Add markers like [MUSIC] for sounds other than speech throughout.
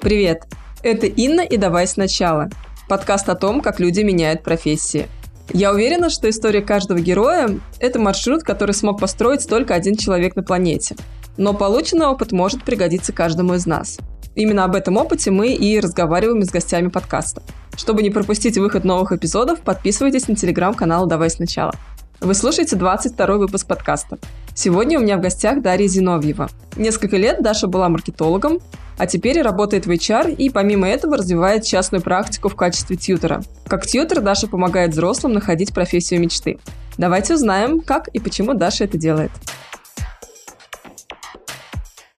Привет! Это Инна и «Давай сначала» – подкаст о том, как люди меняют профессии. Я уверена, что история каждого героя – это маршрут, который смог построить только один человек на планете. Но полученный опыт может пригодиться каждому из нас. Именно об этом опыте мы и разговариваем с гостями подкаста. Чтобы не пропустить выход новых эпизодов, подписывайтесь на телеграм-канал «Давай сначала». Вы слушаете 22 выпуск подкаста. Сегодня у меня в гостях Дарья Зиновьева. Несколько лет Даша была маркетологом, а теперь работает в HR и помимо этого развивает частную практику в качестве тьютера. Как тьютер Даша помогает взрослым находить профессию мечты. Давайте узнаем, как и почему Даша это делает.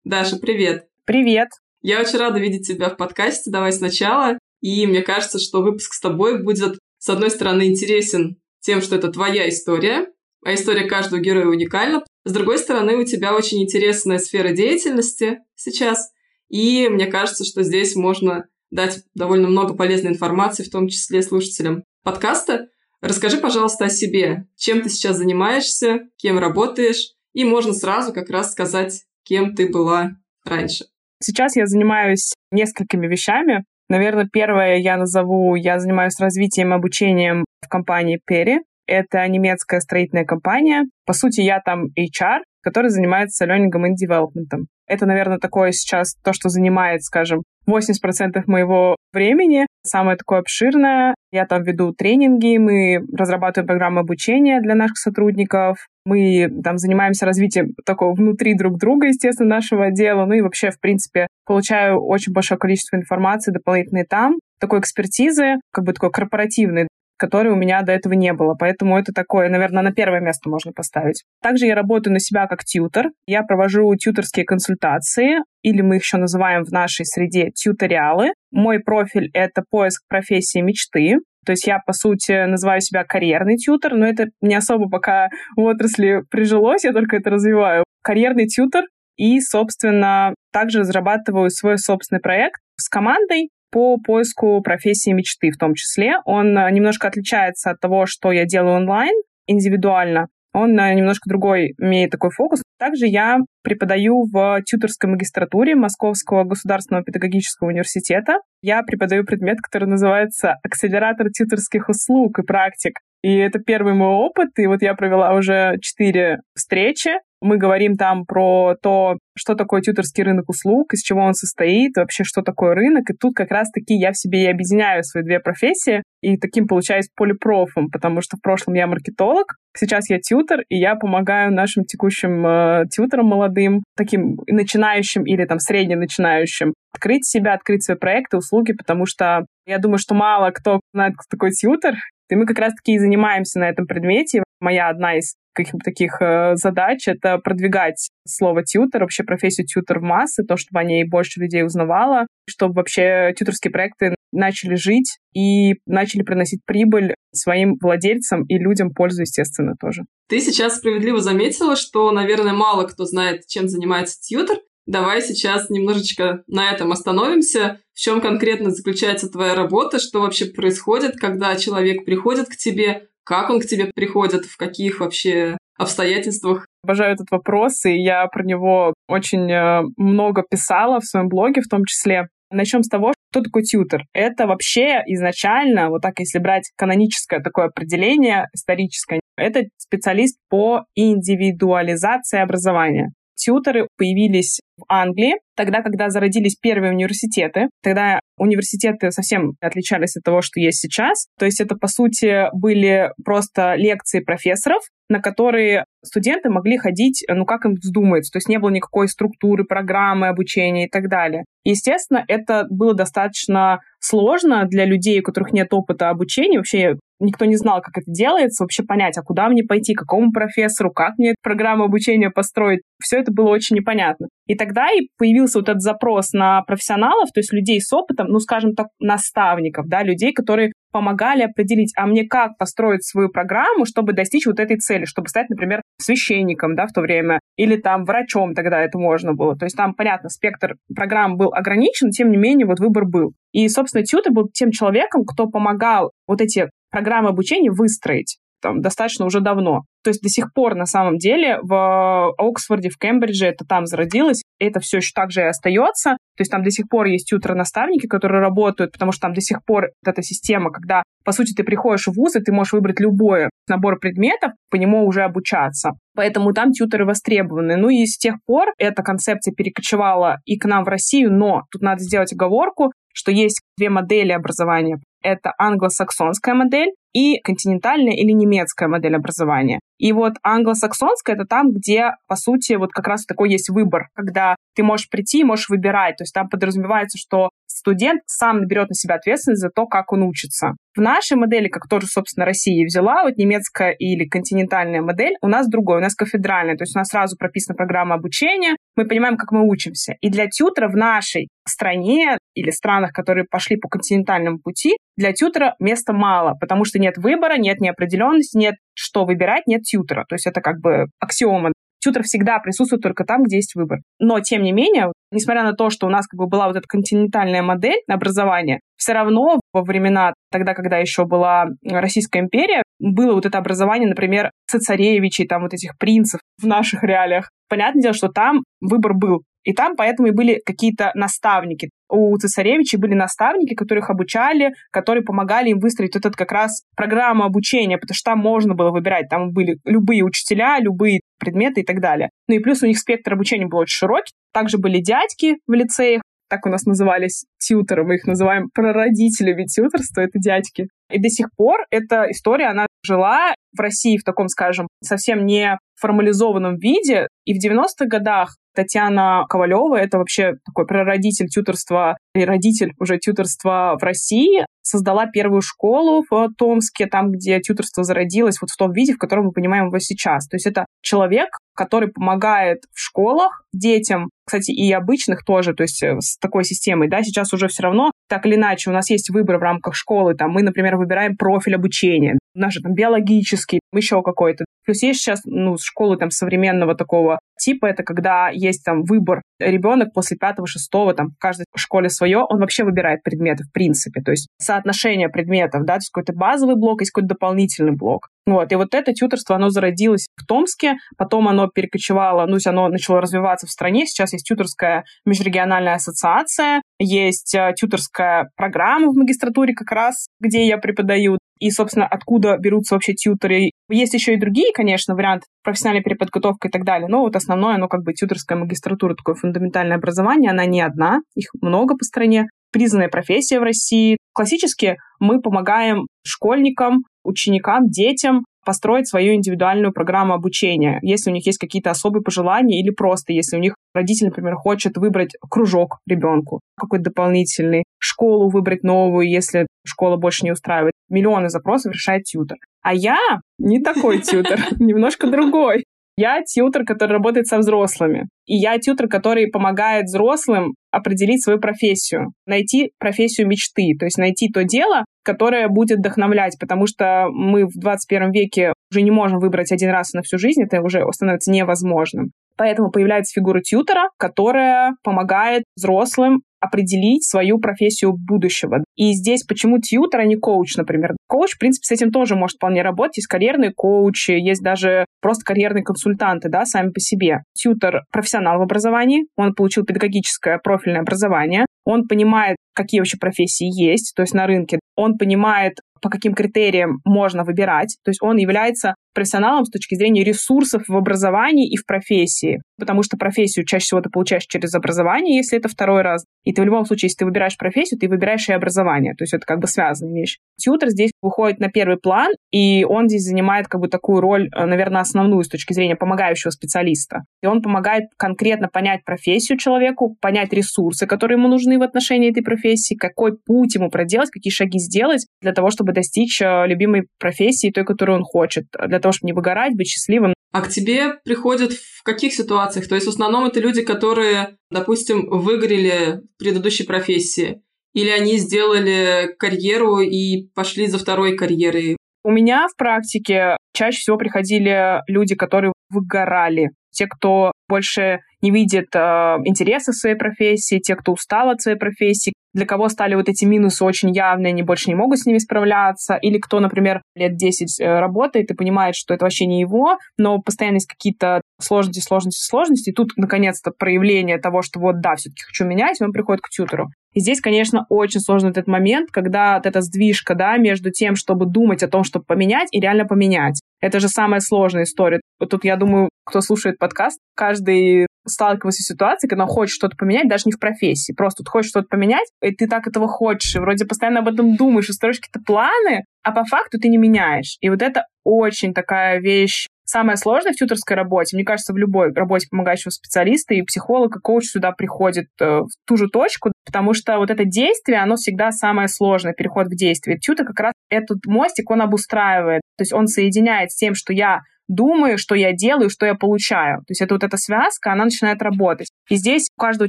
Даша, привет! Привет! Я очень рада видеть тебя в подкасте «Давай сначала». И мне кажется, что выпуск с тобой будет, с одной стороны, интересен тем, что это твоя история, а история каждого героя уникальна. С другой стороны, у тебя очень интересная сфера деятельности сейчас, и мне кажется, что здесь можно дать довольно много полезной информации, в том числе слушателям подкаста. Расскажи, пожалуйста, о себе. Чем ты сейчас занимаешься, кем работаешь, и можно сразу как раз сказать, кем ты была раньше. Сейчас я занимаюсь несколькими вещами. Наверное, первое я назову, я занимаюсь развитием и обучением в компании Peri. Это немецкая строительная компания. По сути, я там HR, который занимается ленингом и девелопментом. Это, наверное, такое сейчас то, что занимает, скажем, 80% моего времени. Самое такое обширное. Я там веду тренинги, мы разрабатываем программы обучения для наших сотрудников. Мы там занимаемся развитием такого внутри друг друга, естественно, нашего отдела. Ну и вообще, в принципе, получаю очень большое количество информации дополнительной там, такой экспертизы, как бы такой корпоративной, которой у меня до этого не было. Поэтому это такое, наверное, на первое место можно поставить. Также я работаю на себя как тьютер. Я провожу тьютерские консультации, или мы их еще называем в нашей среде тьюториалы. Мой профиль — это поиск профессии мечты. То есть я, по сути, называю себя карьерный тьютер, но это не особо пока в отрасли прижилось, я только это развиваю. Карьерный тьютер и, собственно, также разрабатываю свой собственный проект с командой, по поиску профессии мечты в том числе. Он э, немножко отличается от того, что я делаю онлайн, индивидуально. Он э, немножко другой имеет такой фокус. Также я преподаю в тьюторской магистратуре Московского государственного педагогического университета. Я преподаю предмет, который называется «Акселератор тьюторских услуг и практик». И это первый мой опыт, и вот я провела уже четыре встречи. Мы говорим там про то, что такое тьюторский рынок услуг, из чего он состоит, вообще что такое рынок. И тут как раз-таки я в себе и объединяю свои две профессии, и таким получаюсь полипрофом, потому что в прошлом я маркетолог, сейчас я тьютер, и я помогаю нашим текущим э, тьютерам молодым, таким начинающим или там средним начинающим, открыть себя, открыть свои проекты, услуги, потому что я думаю, что мало кто знает, кто такой тьютер, и мы как раз-таки и занимаемся на этом предмете. Моя одна из каких-то таких э, задач — это продвигать слово тьютер, вообще профессию тьютер в массы, то, чтобы о ней больше людей узнавало, чтобы вообще тьютерские проекты начали жить и начали приносить прибыль своим владельцам и людям пользу, естественно, тоже. Ты сейчас справедливо заметила, что, наверное, мало кто знает, чем занимается тьютер. Давай сейчас немножечко на этом остановимся. В чем конкретно заключается твоя работа, что вообще происходит, когда человек приходит к тебе, как он к тебе приходит, в каких вообще обстоятельствах? Обожаю этот вопрос, и я про него очень э, много писала в своем блоге в том числе. Начнем с того, что такое тьютер. Это вообще изначально, вот так если брать каноническое такое определение историческое, это специалист по индивидуализации образования тьютеры появились в Англии, тогда, когда зародились первые университеты. Тогда университеты совсем отличались от того, что есть сейчас. То есть это, по сути, были просто лекции профессоров, на которые студенты могли ходить, ну, как им вздумается. То есть не было никакой структуры, программы обучения и так далее. Естественно, это было достаточно сложно для людей, у которых нет опыта обучения. Вообще никто не знал, как это делается, вообще понять, а куда мне пойти, какому профессору, как мне программу обучения построить. Все это было очень непонятно. И тогда и появился вот этот запрос на профессионалов, то есть людей с опытом, ну, скажем так, наставников, да, людей, которые помогали определить, а мне как построить свою программу, чтобы достичь вот этой цели, чтобы стать, например, священником, да, в то время, или там врачом тогда это можно было. То есть там, понятно, спектр программ был ограничен, тем не менее, вот выбор был. И, собственно, Тьютор был тем человеком, кто помогал вот эти программы обучения выстроить там, достаточно уже давно. То есть до сих пор на самом деле в Оксфорде, в Кембридже это там зародилось, это все еще так же и остается. То есть там до сих пор есть тьютер-наставники, которые работают, потому что там до сих пор вот эта система, когда, по сути, ты приходишь в вуз, и ты можешь выбрать любой набор предметов, по нему уже обучаться. Поэтому там тьютеры востребованы. Ну и с тех пор эта концепция перекочевала и к нам в Россию, но тут надо сделать оговорку, что есть две модели образования. Это англосаксонская модель и континентальная или немецкая модель образования. И вот англосаксонская — это там, где, по сути, вот как раз такой есть выбор, когда ты можешь прийти и можешь выбирать. То есть там подразумевается, что студент сам берет на себя ответственность за то, как он учится. В нашей модели, как тоже, собственно, Россия взяла, вот немецкая или континентальная модель, у нас другой, у нас кафедральная, то есть у нас сразу прописана программа обучения, мы понимаем, как мы учимся. И для тютера в нашей стране или странах, которые пошли по континентальному пути, для тютера места мало, потому что нет выбора, нет неопределенности, нет что выбирать, нет тьютера. То есть это как бы аксиома. Тьютер всегда присутствует только там, где есть выбор. Но, тем не менее, несмотря на то, что у нас как бы была вот эта континентальная модель образования, все равно во времена, тогда, когда еще была Российская империя, было вот это образование, например, цесаревичей, там вот этих принцев в наших реалиях. Понятное дело, что там выбор был. И там поэтому и были какие-то наставники. У цесаревичей были наставники, которых обучали, которые помогали им выстроить вот этот как раз программу обучения, потому что там можно было выбирать. Там были любые учителя, любые предметы и так далее. Ну и плюс у них спектр обучения был очень широкий. Также были дядьки в лицеях, так у нас назывались тьютеры, мы их называем прародителями тьютерства, это дядьки. И до сих пор эта история, она жила в России в таком, скажем, совсем не формализованном виде. И в 90-х годах Татьяна Ковалева, это вообще такой прародитель тьютерства и родитель уже тьютерства в России, создала первую школу в Томске, там, где тьютерство зародилось, вот в том виде, в котором мы понимаем его сейчас. То есть это человек, который помогает в школах детям, кстати, и обычных тоже, то есть э, с такой системой, да, сейчас уже все равно так или иначе у нас есть выбор в рамках школы, там мы, например, выбираем профиль обучения, наш там биологический, еще какой-то. Плюс есть сейчас, ну, школы там современного такого типа, это когда есть там выбор, ребенок после пятого, шестого, там в каждой школе свое, он вообще выбирает предметы в принципе, то есть соотношение предметов, да, то есть какой-то базовый блок, есть какой-то дополнительный блок. Вот, и вот это тьюторство, оно зародилось в Томске, потом оно перекочевало, ну, оно начало развиваться в стране, сейчас есть тьюторская межрегиональная ассоциация, есть э, тьюторская программа в магистратуре как раз, где я преподаю, и, собственно, откуда берутся вообще тьюторы. Есть еще и другие, конечно, варианты профессиональной переподготовки и так далее, но вот основное, оно как бы тьюторская магистратура, такое фундаментальное образование, она не одна, их много по стране, признанная профессия в России. Классически мы помогаем школьникам, ученикам, детям построить свою индивидуальную программу обучения, если у них есть какие-то особые пожелания или просто если у них родитель, например, хочет выбрать кружок ребенку, какой-то дополнительный, школу выбрать новую, если школа больше не устраивает. Миллионы запросов решает тьютер. А я не такой тьютер, [LAUGHS] немножко другой. Я тьютер, который работает со взрослыми. И я тьютер, который помогает взрослым определить свою профессию, найти профессию мечты, то есть найти то дело, которое будет вдохновлять, потому что мы в 21 веке уже не можем выбрать один раз на всю жизнь, это уже становится невозможным. Поэтому появляется фигура тьютера, которая помогает взрослым определить свою профессию будущего. И здесь почему тьютер, а не коуч, например. Коуч, в принципе, с этим тоже может вполне работать. Есть карьерные коучи, есть даже просто карьерные консультанты, да, сами по себе. Тьютер — профессионал в образовании, он получил педагогическое профильное образование, он понимает, какие вообще профессии есть, то есть на рынке. Он понимает, по каким критериям можно выбирать. То есть он является профессионалом с точки зрения ресурсов в образовании и в профессии. Потому что профессию чаще всего ты получаешь через образование, если это второй раз. И ты в любом случае, если ты выбираешь профессию, ты выбираешь и образование. То есть это как бы связанная вещь. Тьютер здесь выходит на первый план, и он здесь занимает как бы такую роль, э, наверное, основную с точки зрения помогающего специалиста. И он помогает конкретно понять профессию человеку, понять ресурсы, которые ему нужны в отношении этой профессии, какой путь ему проделать, какие шаги сделать для того, чтобы достичь э, любимой профессии, той, которую он хочет, для того, чтобы не выгорать, быть счастливым. А к тебе приходят в каких ситуациях? То есть в основном это люди, которые, допустим, выгорели в предыдущей профессии, или они сделали карьеру и пошли за второй карьерой? У меня в практике чаще всего приходили люди, которые выгорали. Те, кто больше не видит э, интереса в своей профессии, те, кто устал от своей профессии, для кого стали вот эти минусы очень явные, они больше не могут с ними справляться, или кто, например, лет 10 э, работает и понимает, что это вообще не его, но постоянно есть какие-то сложности, сложности, сложности, и тут, наконец-то, проявление того, что вот, да, все-таки хочу менять, и он приходит к тьютеру. И здесь, конечно, очень сложный этот момент, когда вот эта сдвижка, да, между тем, чтобы думать о том, чтобы поменять, и реально поменять. Это же самая сложная история. Вот тут, я думаю, кто слушает подкаст, каждый сталкивался с ситуацией, когда хочет что-то поменять, даже не в профессии, просто вот хочешь что-то поменять, и ты так этого хочешь, и вроде постоянно об этом думаешь, и строишь какие-то планы, а по факту ты не меняешь. И вот это очень такая вещь Самое сложное в тьюторской работе, мне кажется, в любой работе помогающего специалиста и психолог, и коуч сюда приходит э, в ту же точку, потому что вот это действие, оно всегда самое сложное, переход в действие. Тьютор как раз этот мостик, он обустраивает, то есть он соединяет с тем, что я думаю, что я делаю, что я получаю. То есть это вот эта связка, она начинает работать. И здесь у каждого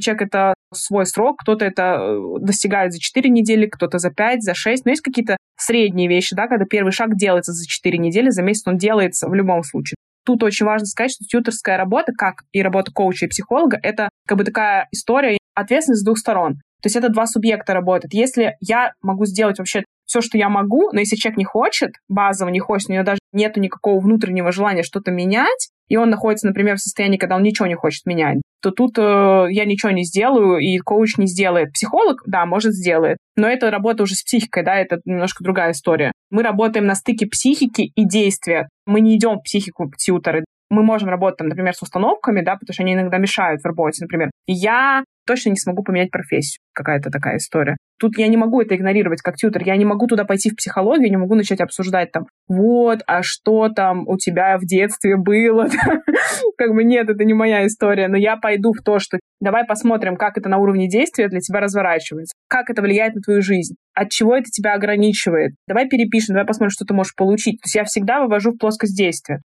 человека это свой срок. Кто-то это э, достигает за 4 недели, кто-то за 5, за 6. Но есть какие-то средние вещи, да, когда первый шаг делается за 4 недели, за месяц он делается в любом случае. Тут очень важно сказать, что тьютерская работа, как и работа коуча и психолога, это как бы такая история ответственность с двух сторон. То есть это два субъекта работают. Если я могу сделать вообще все, что я могу, но если человек не хочет, базово не хочет, у него даже нету никакого внутреннего желания что-то менять, и он находится, например, в состоянии, когда он ничего не хочет менять, то тут э, я ничего не сделаю, и коуч не сделает. Психолог, да, может, сделает. Но это работа уже с психикой, да, это немножко другая история. Мы работаем на стыке психики и действия. Мы не идем в психику тьютеры мы можем работать, там, например, с установками, да, потому что они иногда мешают в работе, например. Я точно не смогу поменять профессию. Какая-то такая история. Тут я не могу это игнорировать как тьютер. Я не могу туда пойти в психологию, не могу начать обсуждать там, вот, а что там у тебя в детстве было? [LAUGHS] Как бы нет, это не моя история. Но я пойду в то, что давай посмотрим, как это на уровне действия для тебя разворачивается. Как это влияет на твою жизнь. От чего это тебя ограничивает. Давай перепишем, давай посмотрим, что ты можешь получить. То есть я всегда вывожу в плоскость действия.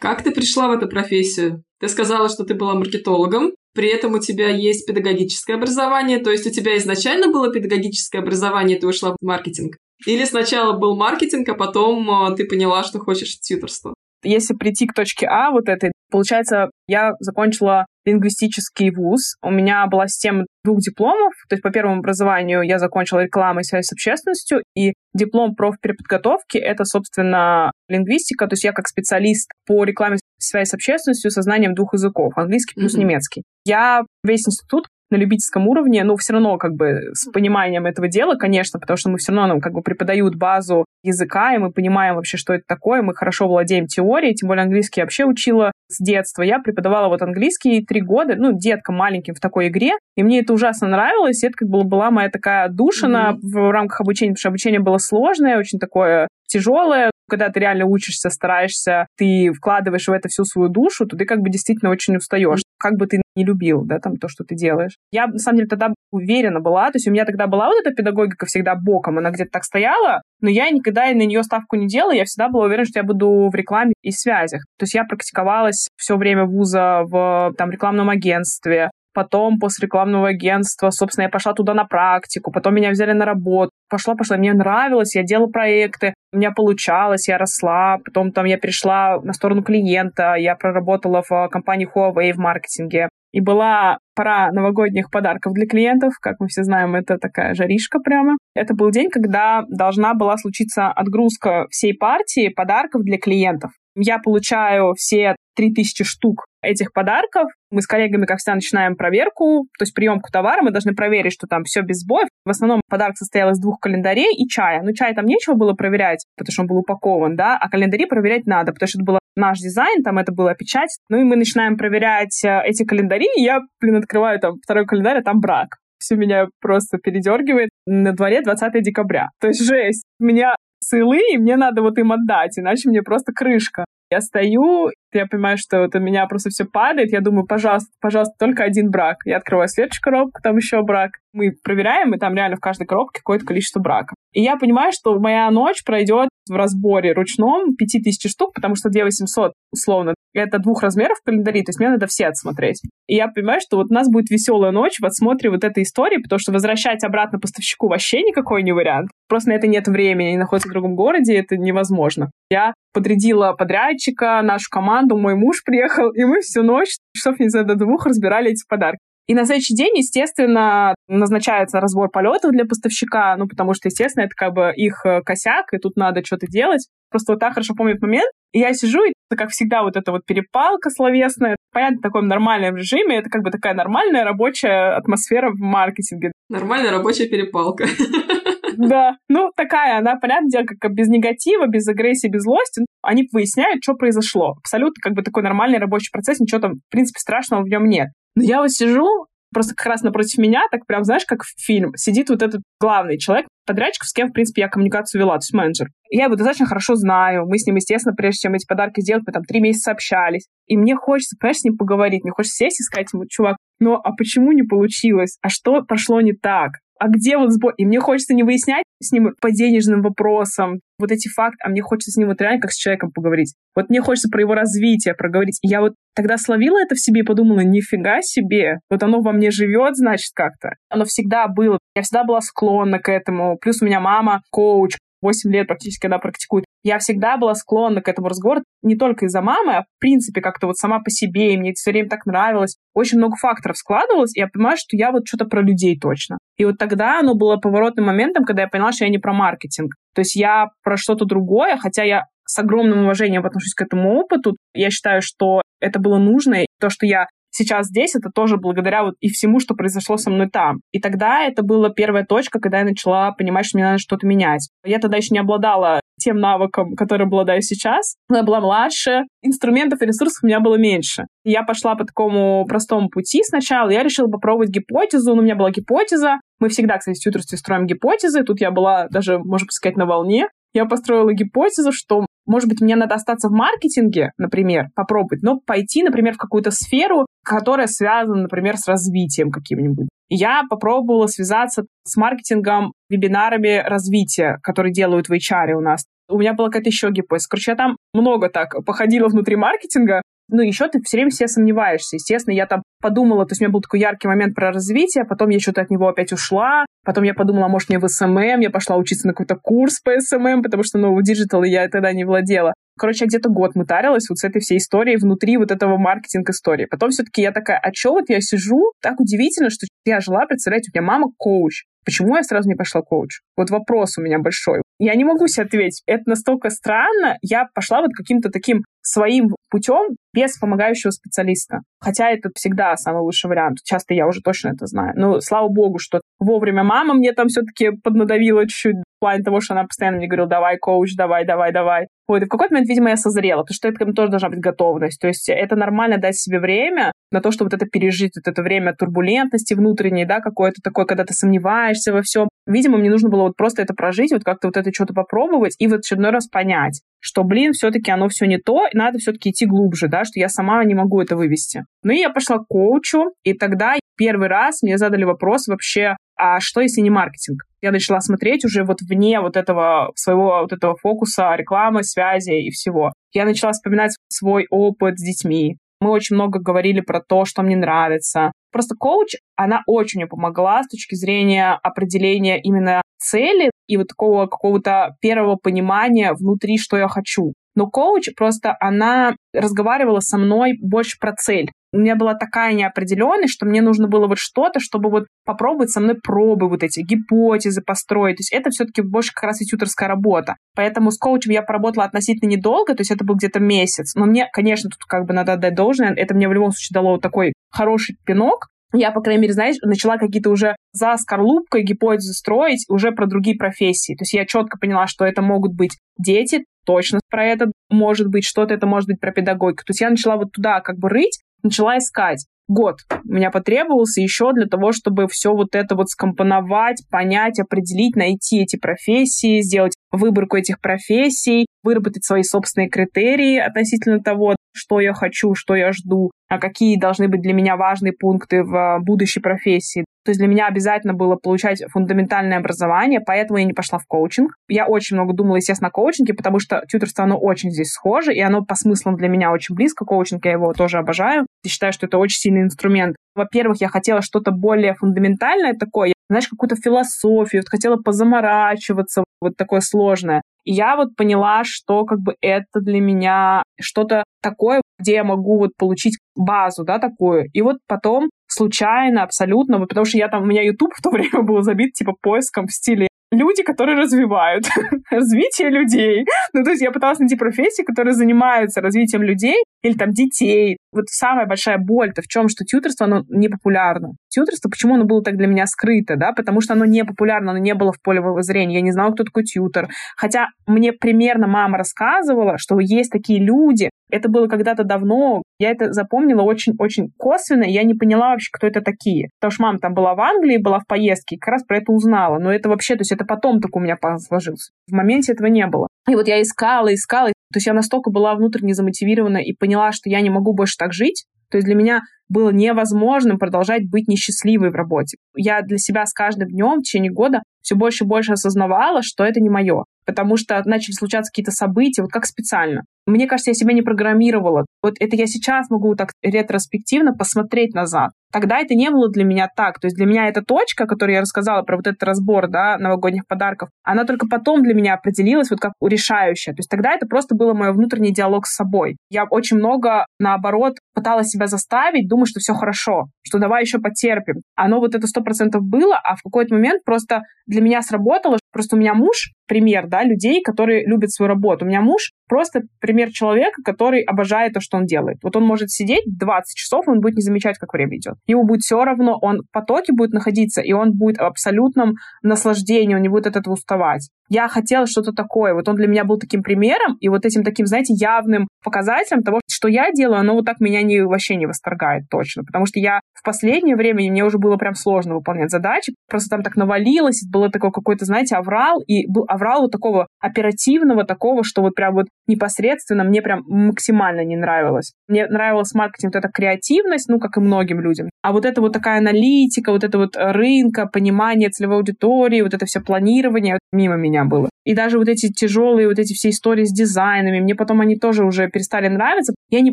Как ты пришла в эту профессию? Ты сказала, что ты была маркетологом, при этом у тебя есть педагогическое образование, то есть у тебя изначально было педагогическое образование, ты ушла в маркетинг? Или сначала был маркетинг, а потом э, ты поняла, что хочешь тьюторство? Если прийти к точке А вот этой, получается, я закончила лингвистический вуз. У меня была система двух дипломов. То есть по первому образованию я закончила рекламу и связь с общественностью, и диплом профпереподготовки — это, собственно, лингвистика. То есть я как специалист по рекламе и связи с общественностью со знанием двух языков, английский плюс mm-hmm. немецкий. Я весь институт на любительском уровне, но все равно как бы с пониманием этого дела, конечно, потому что мы все равно нам как бы преподают базу языка, и мы понимаем вообще, что это такое, мы хорошо владеем теорией, тем более английский я вообще учила с детства. Я преподавала вот английский три года, ну, деткам маленьким в такой игре, и мне это ужасно нравилось, и это как бы была моя такая душина mm-hmm. в рамках обучения, потому что обучение было сложное, очень такое тяжелое, когда ты реально учишься, стараешься, ты вкладываешь в это всю свою душу, то ты как бы действительно очень устаешь. Как бы ты не любил, да, там то, что ты делаешь. Я, на самом деле, тогда уверена была, то есть у меня тогда была вот эта педагогика всегда боком, она где-то так стояла, но я никогда на нее ставку не делала, я всегда была уверена, что я буду в рекламе и связях. То есть я практиковалась все время вуза в там рекламном агентстве, Потом после рекламного агентства, собственно, я пошла туда на практику, потом меня взяли на работу. Пошла-пошла, мне нравилось, я делала проекты, у меня получалось, я росла. Потом там я перешла на сторону клиента, я проработала в компании Huawei в маркетинге. И была пора новогодних подарков для клиентов. Как мы все знаем, это такая жаришка прямо. Это был день, когда должна была случиться отгрузка всей партии подарков для клиентов. Я получаю все 3000 штук этих подарков. Мы с коллегами, как всегда, начинаем проверку, то есть приемку товара. Мы должны проверить, что там все без сбоев. В основном подарок состоял из двух календарей и чая. Ну, чай там нечего было проверять, потому что он был упакован, да, а календари проверять надо, потому что это был наш дизайн, там это была печать. Ну, и мы начинаем проверять э, эти календари, и я, блин, открываю там второй календарь, а там брак все меня просто передергивает. На дворе 20 декабря. То есть жесть. Меня сылы, и мне надо вот им отдать, иначе мне просто крышка. Я стою, я понимаю, что вот у меня просто все падает. Я думаю, пожалуйста, пожалуйста, только один брак. Я открываю следующую коробку, там еще брак. Мы проверяем, и там реально в каждой коробке какое-то количество браков. И я понимаю, что моя ночь пройдет в разборе ручном 5000 штук, потому что 2800 условно это двух размеров в то есть мне надо все отсмотреть. И я понимаю, что вот у нас будет веселая ночь в отсмотре вот этой истории, потому что возвращать обратно поставщику вообще никакой не вариант. Просто на это нет времени, и находится в другом городе, это невозможно. Я подрядила подрядчика, нашу команду, мой муж приехал, и мы всю ночь, часов не знаю, до двух разбирали эти подарки. И на следующий день, естественно, назначается разбор полетов для поставщика, ну, потому что, естественно, это как бы их э, косяк, и тут надо что-то делать. Просто вот так хорошо помню этот момент. И я сижу, и как всегда, вот эта вот перепалка словесная. Понятно, в таком нормальном режиме. Это как бы такая нормальная рабочая атмосфера в маркетинге. Нормальная рабочая перепалка. [LAUGHS] [LAUGHS] Да, ну такая, она, понятное дело, как без негатива, без агрессии, без злости. Они выясняют, что произошло. Абсолютно как бы такой нормальный рабочий процесс, ничего там, в принципе, страшного в нем нет. Но я вот сижу, просто как раз напротив меня, так прям, знаешь, как в фильм, сидит вот этот главный человек, подрядчик, с кем, в принципе, я коммуникацию вела, то есть менеджер. Я его достаточно хорошо знаю. Мы с ним, естественно, прежде чем эти подарки сделать, мы там три месяца общались. И мне хочется, понимаешь, с ним поговорить. Мне хочется сесть и сказать ему, чувак, ну а почему не получилось? А что пошло не так? А где вот сбой? И мне хочется не выяснять с ним по денежным вопросам вот эти факты, а мне хочется с ним вот реально как с человеком поговорить. Вот мне хочется про его развитие проговорить. И я вот тогда словила это в себе и подумала, нифига себе, вот оно во мне живет, значит, как-то. Оно всегда было. Я всегда была склонна к этому. Плюс у меня мама коуч, 8 лет практически она практикует. Я всегда была склонна к этому разговору, не только из-за мамы, а в принципе как-то вот сама по себе, и мне это все время так нравилось. Очень много факторов складывалось, и я понимаю, что я вот что-то про людей точно. И вот тогда оно было поворотным моментом, когда я поняла, что я не про маркетинг. То есть я про что-то другое, хотя я с огромным уважением отношусь к этому опыту. Я считаю, что это было нужно. И то, что я сейчас здесь, это тоже благодаря вот и всему, что произошло со мной там. И тогда это была первая точка, когда я начала понимать, что мне надо что-то менять. Я тогда еще не обладала тем навыком, который обладаю сейчас. Я была младше, инструментов и ресурсов у меня было меньше. Я пошла по такому простому пути сначала. Я решила попробовать гипотезу. Ну, у меня была гипотеза. Мы всегда, кстати, в тьютерстве строим гипотезы. Тут я была даже, можно сказать, на волне. Я построила гипотезу, что может быть, мне надо остаться в маркетинге, например, попробовать, но пойти, например, в какую-то сферу, которая связана, например, с развитием каким-нибудь. Я попробовала связаться с маркетингом, вебинарами развития, которые делают в HR у нас. У меня была какая-то еще гипотеза. Короче, я там много так походила внутри маркетинга, ну, еще ты все время себе сомневаешься. Естественно, я там подумала, то есть у меня был такой яркий момент про развитие, потом я что-то от него опять ушла, потом я подумала, может, мне в SMM, я пошла учиться на какой-то курс по SMM, потому что, ну, digital я тогда не владела. Короче, я где-то год мытарилась вот с этой всей историей внутри вот этого маркетинг-истории. Потом все-таки я такая, а что вот я сижу? Так удивительно, что я жила, представляете, у меня мама коуч. Почему я сразу не пошла коуч? Вот вопрос у меня большой. Я не могу себе ответить. Это настолько странно. Я пошла вот каким-то таким своим путем без помогающего специалиста. Хотя это всегда самый лучший вариант. Часто я уже точно это знаю. Но слава богу, что вовремя мама мне там все-таки поднадавила чуть-чуть плане того, что она постоянно мне говорила, давай, коуч, давай, давай, давай. Вот, и в какой-то момент, видимо, я созрела, потому что это тоже должна быть готовность. То есть это нормально дать себе время на то, чтобы вот это пережить, вот это время турбулентности внутренней, да, какое-то такое, когда ты сомневаешься во всем. Видимо, мне нужно было вот просто это прожить, вот как-то вот это что-то попробовать и в очередной раз понять, что, блин, все-таки оно все не то, и надо все-таки идти глубже, да, что я сама не могу это вывести. Ну и я пошла к коучу, и тогда первый раз мне задали вопрос вообще, а что если не маркетинг? Я начала смотреть уже вот вне вот этого своего вот этого фокуса рекламы, связи и всего. Я начала вспоминать свой опыт с детьми. Мы очень много говорили про то, что мне нравится. Просто коуч, она очень мне помогла с точки зрения определения именно цели и вот такого какого-то первого понимания внутри, что я хочу. Но коуч просто, она разговаривала со мной больше про цель. У меня была такая неопределенность, что мне нужно было вот что-то, чтобы вот попробовать со мной пробы, вот эти гипотезы построить. То есть это все-таки больше как раз и тьюторская работа. Поэтому с коучем я поработала относительно недолго, то есть это был где-то месяц. Но мне, конечно, тут как бы надо отдать должное, это мне в любом случае дало вот такой хороший пинок, я, по крайней мере, знаешь, начала какие-то уже за скорлупкой гипотезы строить уже про другие профессии. То есть я четко поняла, что это могут быть дети, точно про это может быть, что-то это может быть про педагогику. То есть я начала вот туда как бы рыть, начала искать. Год у меня потребовался еще для того, чтобы все вот это вот скомпоновать, понять, определить, найти эти профессии, сделать выборку этих профессий, выработать свои собственные критерии относительно того, что я хочу, что я жду, а какие должны быть для меня важные пункты в а, будущей профессии. То есть для меня обязательно было получать фундаментальное образование, поэтому я не пошла в коучинг. Я очень много думала, естественно, о коучинге, потому что тьютерство, оно очень здесь схоже, и оно по смыслам для меня очень близко. Коучинг, я его тоже обожаю. И считаю, что это очень сильный инструмент. Во-первых, я хотела что-то более фундаментальное такое, знаешь, какую-то философию, хотела позаморачиваться, вот такое сложное. И я вот поняла, что как бы это для меня что-то такое, где я могу вот получить базу, да, такую. И вот потом случайно, абсолютно, вот потому что я там, у меня YouTube в то [LAUGHS] время был забит, типа, поиском в стиле люди, которые развивают [LAUGHS] развитие людей. [LAUGHS] Ну, то есть я пыталась найти профессии, которые занимаются развитием людей или там детей. Вот самая большая боль-то в чем, что тьютерство, оно не популярно. Тьютерство, почему оно было так для меня скрыто, да? Потому что оно не популярно, оно не было в поле зрения. Я не знала, кто такой тьютер. Хотя мне примерно мама рассказывала, что есть такие люди, это было когда-то давно. Я это запомнила очень-очень косвенно. Я не поняла вообще, кто это такие. Потому что мама там была в Англии, была в поездке, и как раз про это узнала. Но это вообще, то есть это потом только у меня сложился. В моменте этого не было. И вот я искала, искала. То есть я настолько была внутренне замотивирована и поняла, что я не могу больше так жить. То есть для меня было невозможным продолжать быть несчастливой в работе. Я для себя с каждым днем в течение года все больше и больше осознавала, что это не мое. Потому что начали случаться какие-то события, вот как специально. Мне кажется, я себя не программировала. Вот это я сейчас могу так ретроспективно посмотреть назад. Тогда это не было для меня так. То есть для меня эта точка, которую я рассказала про вот этот разбор да, новогодних подарков, она только потом для меня определилась вот как решающая. То есть тогда это просто было мой внутренний диалог с собой. Я очень много, наоборот, пыталась себя заставить, думать, что все хорошо, что давай еще потерпим. Оно вот это сто процентов было, а в какой-то момент просто для меня сработало. Просто у меня муж, пример, да, людей, которые любят свою работу. У меня муж просто пример человека, который обожает то, что он делает. Вот он может сидеть 20 часов, он будет не замечать, как время идет. Ему будет все равно, он в потоке будет находиться, и он будет в абсолютном наслаждении, он не будет от этого уставать. Я хотела что-то такое. Вот он для меня был таким примером, и вот этим таким, знаете, явным показателем того, что я делаю, оно вот так меня не, вообще не восторгает точно. Потому что я в последнее время, мне уже было прям сложно выполнять задачи, просто там так навалилось, было такой какой-то, знаете, аврал, и был аврал вот такого оперативного, такого, что вот прям вот непосредственно мне прям максимально не нравилось. Мне нравилась маркетинг, вот эта креативность, ну, как и многим людям. А вот это вот такая аналитика, вот это вот рынка, понимание целевой аудитории, вот это все планирование мимо меня было. И даже вот эти тяжелые вот эти все истории с дизайнами, мне потом они тоже уже перестали нравиться. Я не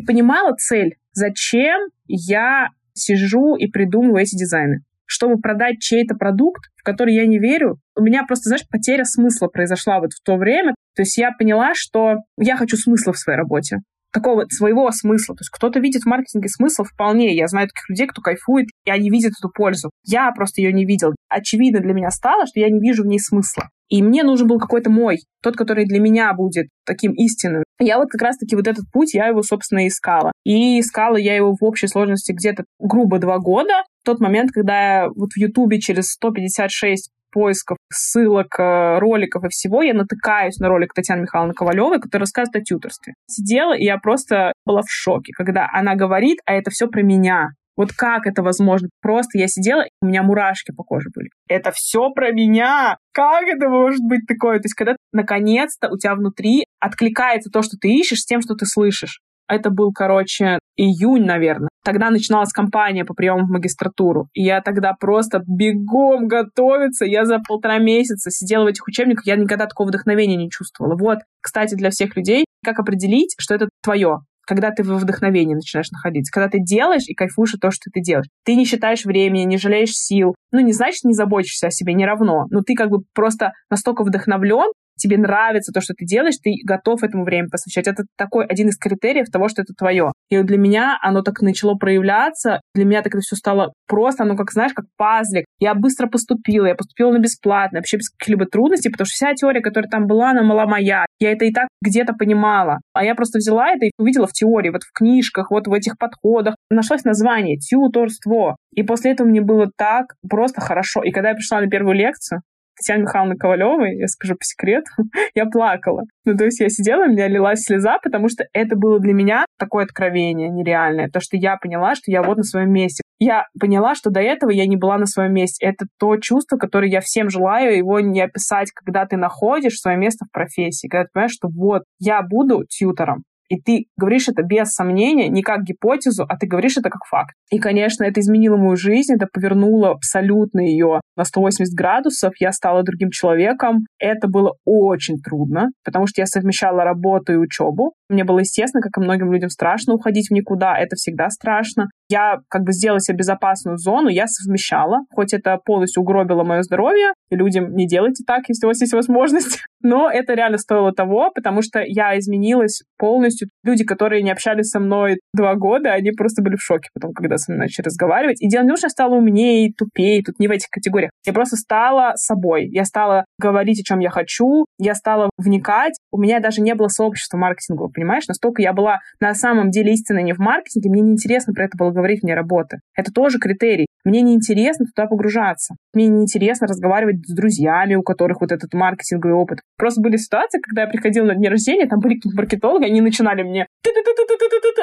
понимала цель, зачем я сижу и придумываю эти дизайны чтобы продать чей-то продукт, в который я не верю, у меня просто, знаешь, потеря смысла произошла вот в то время. То есть я поняла, что я хочу смысла в своей работе такого своего смысла. То есть кто-то видит в маркетинге смысл вполне. Я знаю таких людей, кто кайфует, и они видят эту пользу. Я просто ее не видел. Очевидно для меня стало, что я не вижу в ней смысла. И мне нужен был какой-то мой, тот, который для меня будет таким истинным. Я вот как раз-таки вот этот путь, я его, собственно, искала. И искала я его в общей сложности где-то грубо два года. В тот момент, когда я вот в Ютубе через 156 поисков ссылок, э, роликов и всего, я натыкаюсь на ролик Татьяны Михайловны Ковалевой, которая рассказывает о тьюторстве. Сидела, и я просто была в шоке, когда она говорит, а это все про меня. Вот как это возможно? Просто я сидела, у меня мурашки по коже были. Это все про меня. Как это может быть такое? То есть, когда наконец-то у тебя внутри откликается то, что ты ищешь, с тем, что ты слышишь. Это был, короче, июнь, наверное. Тогда начиналась кампания по приему в магистратуру. И я тогда просто бегом готовиться. Я за полтора месяца сидела в этих учебниках. Я никогда такого вдохновения не чувствовала. Вот, кстати, для всех людей, как определить, что это твое когда ты во вдохновении начинаешь находиться, когда ты делаешь и кайфуешь от того, что ты делаешь. Ты не считаешь времени, не жалеешь сил. Ну, не значит, не заботишься о себе, не равно. Но ты как бы просто настолько вдохновлен, тебе нравится то, что ты делаешь, ты готов этому время посвящать. Это такой один из критериев того, что это твое. И для меня оно так начало проявляться. Для меня так это все стало просто, оно как, знаешь, как пазлик. Я быстро поступила, я поступила на бесплатно, вообще без каких-либо трудностей, потому что вся теория, которая там была, она была моя. Я это и так где-то понимала. А я просто взяла это и увидела в теории, вот в книжках, вот в этих подходах. Нашлось название «Тьюторство». И после этого мне было так просто хорошо. И когда я пришла на первую лекцию, Татьяны Михайловны Ковалевой, я скажу по секрету, [LAUGHS] я плакала. Ну, то есть я сидела, у меня лилась слеза, потому что это было для меня такое откровение нереальное. То, что я поняла, что я вот на своем месте. Я поняла, что до этого я не была на своем месте. Это то чувство, которое я всем желаю, его не описать, когда ты находишь свое место в профессии, когда ты понимаешь, что вот, я буду тьютором, и ты говоришь это без сомнения, не как гипотезу, а ты говоришь это как факт. И, конечно, это изменило мою жизнь, это повернуло абсолютно ее на 180 градусов. Я стала другим человеком. Это было очень трудно, потому что я совмещала работу и учебу. Мне было естественно, как и многим людям, страшно уходить в никуда. Это всегда страшно. я как бы сделала себе безопасную зону, я совмещала, хоть это полностью угробило мое здоровье, и людям не делайте так, если у вас есть возможность, [LAUGHS] но это реально стоило того, потому что я изменилась полностью. Люди, которые не общались со мной два года, они просто были в шоке потом, когда со мной начали разговаривать. И дело не то, что я стала умнее, тупее, тут не в этих категориях. Я просто стала собой. Я стала говорить, о чем я хочу, я стала вникать. У меня даже не было сообщества маркетингового, понимаешь? Настолько я была на самом деле истинно не в маркетинге, мне неинтересно про это было говорить вне работы. Это тоже критерий. Мне неинтересно туда погружаться. Мне неинтересно разговаривать с друзьями, у которых вот этот маркетинговый опыт. Просто были ситуации, когда я приходила на дни рождения, там были какие-то маркетологи, они начинали мне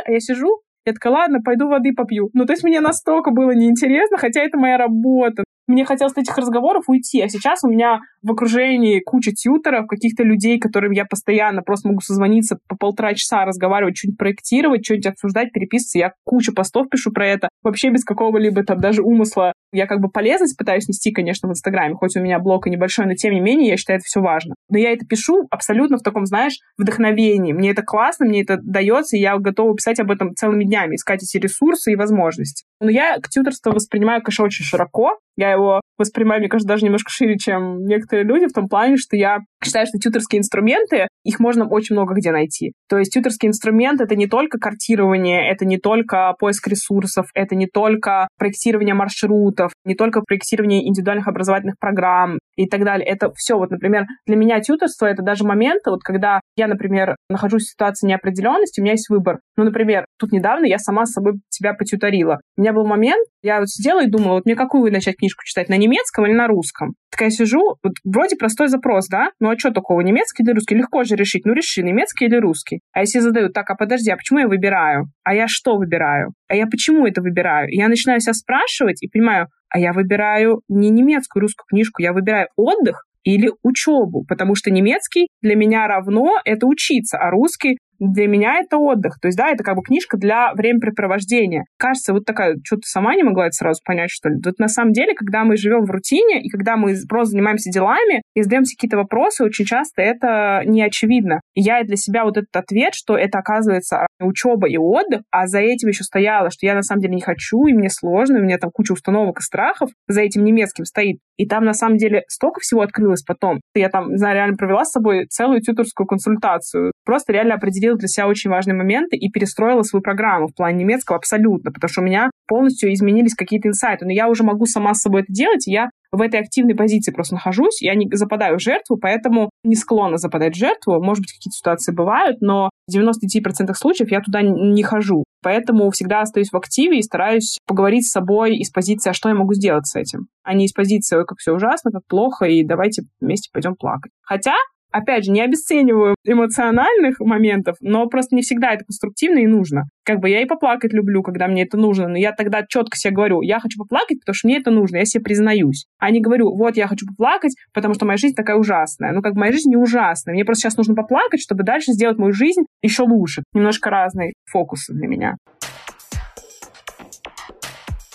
а я сижу, я такая, ладно, пойду воды попью. Ну, то есть мне настолько было неинтересно, хотя это моя работа мне хотелось от этих разговоров уйти, а сейчас у меня в окружении куча тьютеров, каких-то людей, которым я постоянно просто могу созвониться по полтора часа, разговаривать, что-нибудь проектировать, что-нибудь обсуждать, переписываться. Я кучу постов пишу про это, вообще без какого-либо там даже умысла. Я как бы полезность пытаюсь нести, конечно, в Инстаграме, хоть у меня блог и небольшой, но тем не менее я считаю это все важно. Но я это пишу абсолютно в таком, знаешь, вдохновении. Мне это классно, мне это дается, и я готова писать об этом целыми днями, искать эти ресурсы и возможности. Но я к тьютерству воспринимаю, конечно, очень широко. Я его воспринимаю, мне кажется, даже немножко шире, чем некоторые люди, в том плане, что я считаю, что тьютерские инструменты, их можно очень много где найти. То есть тьютерский инструмент — это не только картирование, это не только поиск ресурсов, это не только проектирование маршрутов, не только проектирование индивидуальных образовательных программ и так далее. Это все. Вот, например, для меня тьютерство — это даже моменты, вот когда я, например, нахожусь в ситуации неопределенности, у меня есть выбор. Ну, например, тут недавно я сама с собой себя потьюторила. У меня был момент, я вот сидела и думала, вот мне какую начать книжку читать, на немецком или на русском? Такая сижу, вот вроде простой запрос, да? Ну а что такого, немецкий или русский? Легко же решить. Ну реши, немецкий или русский. А если задают, так, а подожди, а почему я выбираю? А я что выбираю? А я почему это выбираю? Я начинаю себя спрашивать и понимаю, а я выбираю не немецкую русскую книжку, я выбираю отдых или учебу, потому что немецкий для меня равно это учиться, а русский для меня это отдых. То есть, да, это как бы книжка для времяпрепровождения. Кажется, вот такая, что ты сама не могла это сразу понять, что ли? Тут на самом деле, когда мы живем в рутине, и когда мы просто занимаемся делами, и задаемся какие-то вопросы, очень часто это не очевидно. И я для себя вот этот ответ, что это, оказывается, учеба и отдых, а за этим еще стояло, что я на самом деле не хочу, и мне сложно, у меня там куча установок и страхов за этим немецким стоит. И там на самом деле столько всего открылось потом. Я там, не знаю, реально провела с собой целую тьюторскую консультацию. Просто реально определила определила для себя очень важные моменты и перестроила свою программу в плане немецкого абсолютно, потому что у меня полностью изменились какие-то инсайты. Но я уже могу сама с собой это делать, и я в этой активной позиции просто нахожусь, я не западаю в жертву, поэтому не склонна западать в жертву. Может быть, какие-то ситуации бывают, но в 99% случаев я туда не хожу. Поэтому всегда остаюсь в активе и стараюсь поговорить с собой из позиции, а что я могу сделать с этим, а не из позиции, ой, как все ужасно, как плохо, и давайте вместе пойдем плакать. Хотя Опять же, не обесцениваю эмоциональных моментов, но просто не всегда это конструктивно и нужно. Как бы я и поплакать люблю, когда мне это нужно, но я тогда четко себе говорю, я хочу поплакать, потому что мне это нужно, я себе признаюсь. А не говорю, вот я хочу поплакать, потому что моя жизнь такая ужасная. Ну, как бы моя жизнь не ужасная. Мне просто сейчас нужно поплакать, чтобы дальше сделать мою жизнь еще лучше. Немножко разные фокусы для меня.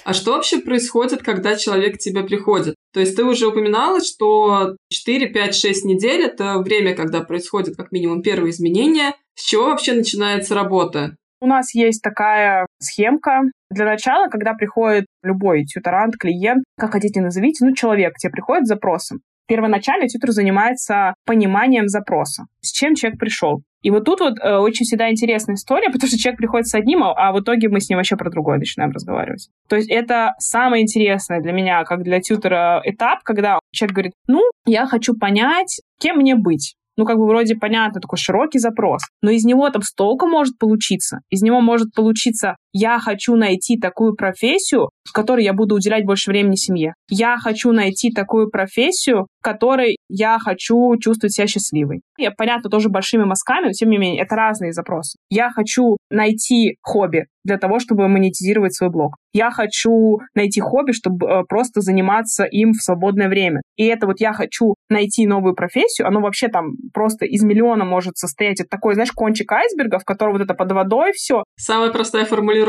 А что вообще происходит, когда человек к тебе приходит? То есть ты уже упоминала, что 4, 5, 6 недель – это время, когда происходит как минимум первые изменения. С чего вообще начинается работа? У нас есть такая схемка. Для начала, когда приходит любой тьюторант, клиент, как хотите назовите, ну, человек к тебе приходит с запросом. Первоначально тьютер занимается пониманием запроса. С чем человек пришел? И вот тут вот э, очень всегда интересная история, [LAUGHS] потому что человек приходит с одним, а в итоге мы с ним вообще про другое начинаем разговаривать. То есть это самое интересное для меня, как для тьютера, этап, когда человек говорит, ну, я хочу понять, кем мне быть ну, как бы вроде понятно, такой широкий запрос, но из него там столько может получиться. Из него может получиться я хочу найти такую профессию, в которой я буду уделять больше времени семье. Я хочу найти такую профессию, в которой я хочу чувствовать себя счастливой. Я, понятно, тоже большими мазками, но тем не менее, это разные запросы. Я хочу найти хобби для того, чтобы монетизировать свой блог. Я хочу найти хобби, чтобы э, просто заниматься им в свободное время. И это вот я хочу найти новую профессию, оно вообще там просто из миллиона может состоять. Это такой, знаешь, кончик айсберга, в котором вот это под водой все. Самая простая формулировка.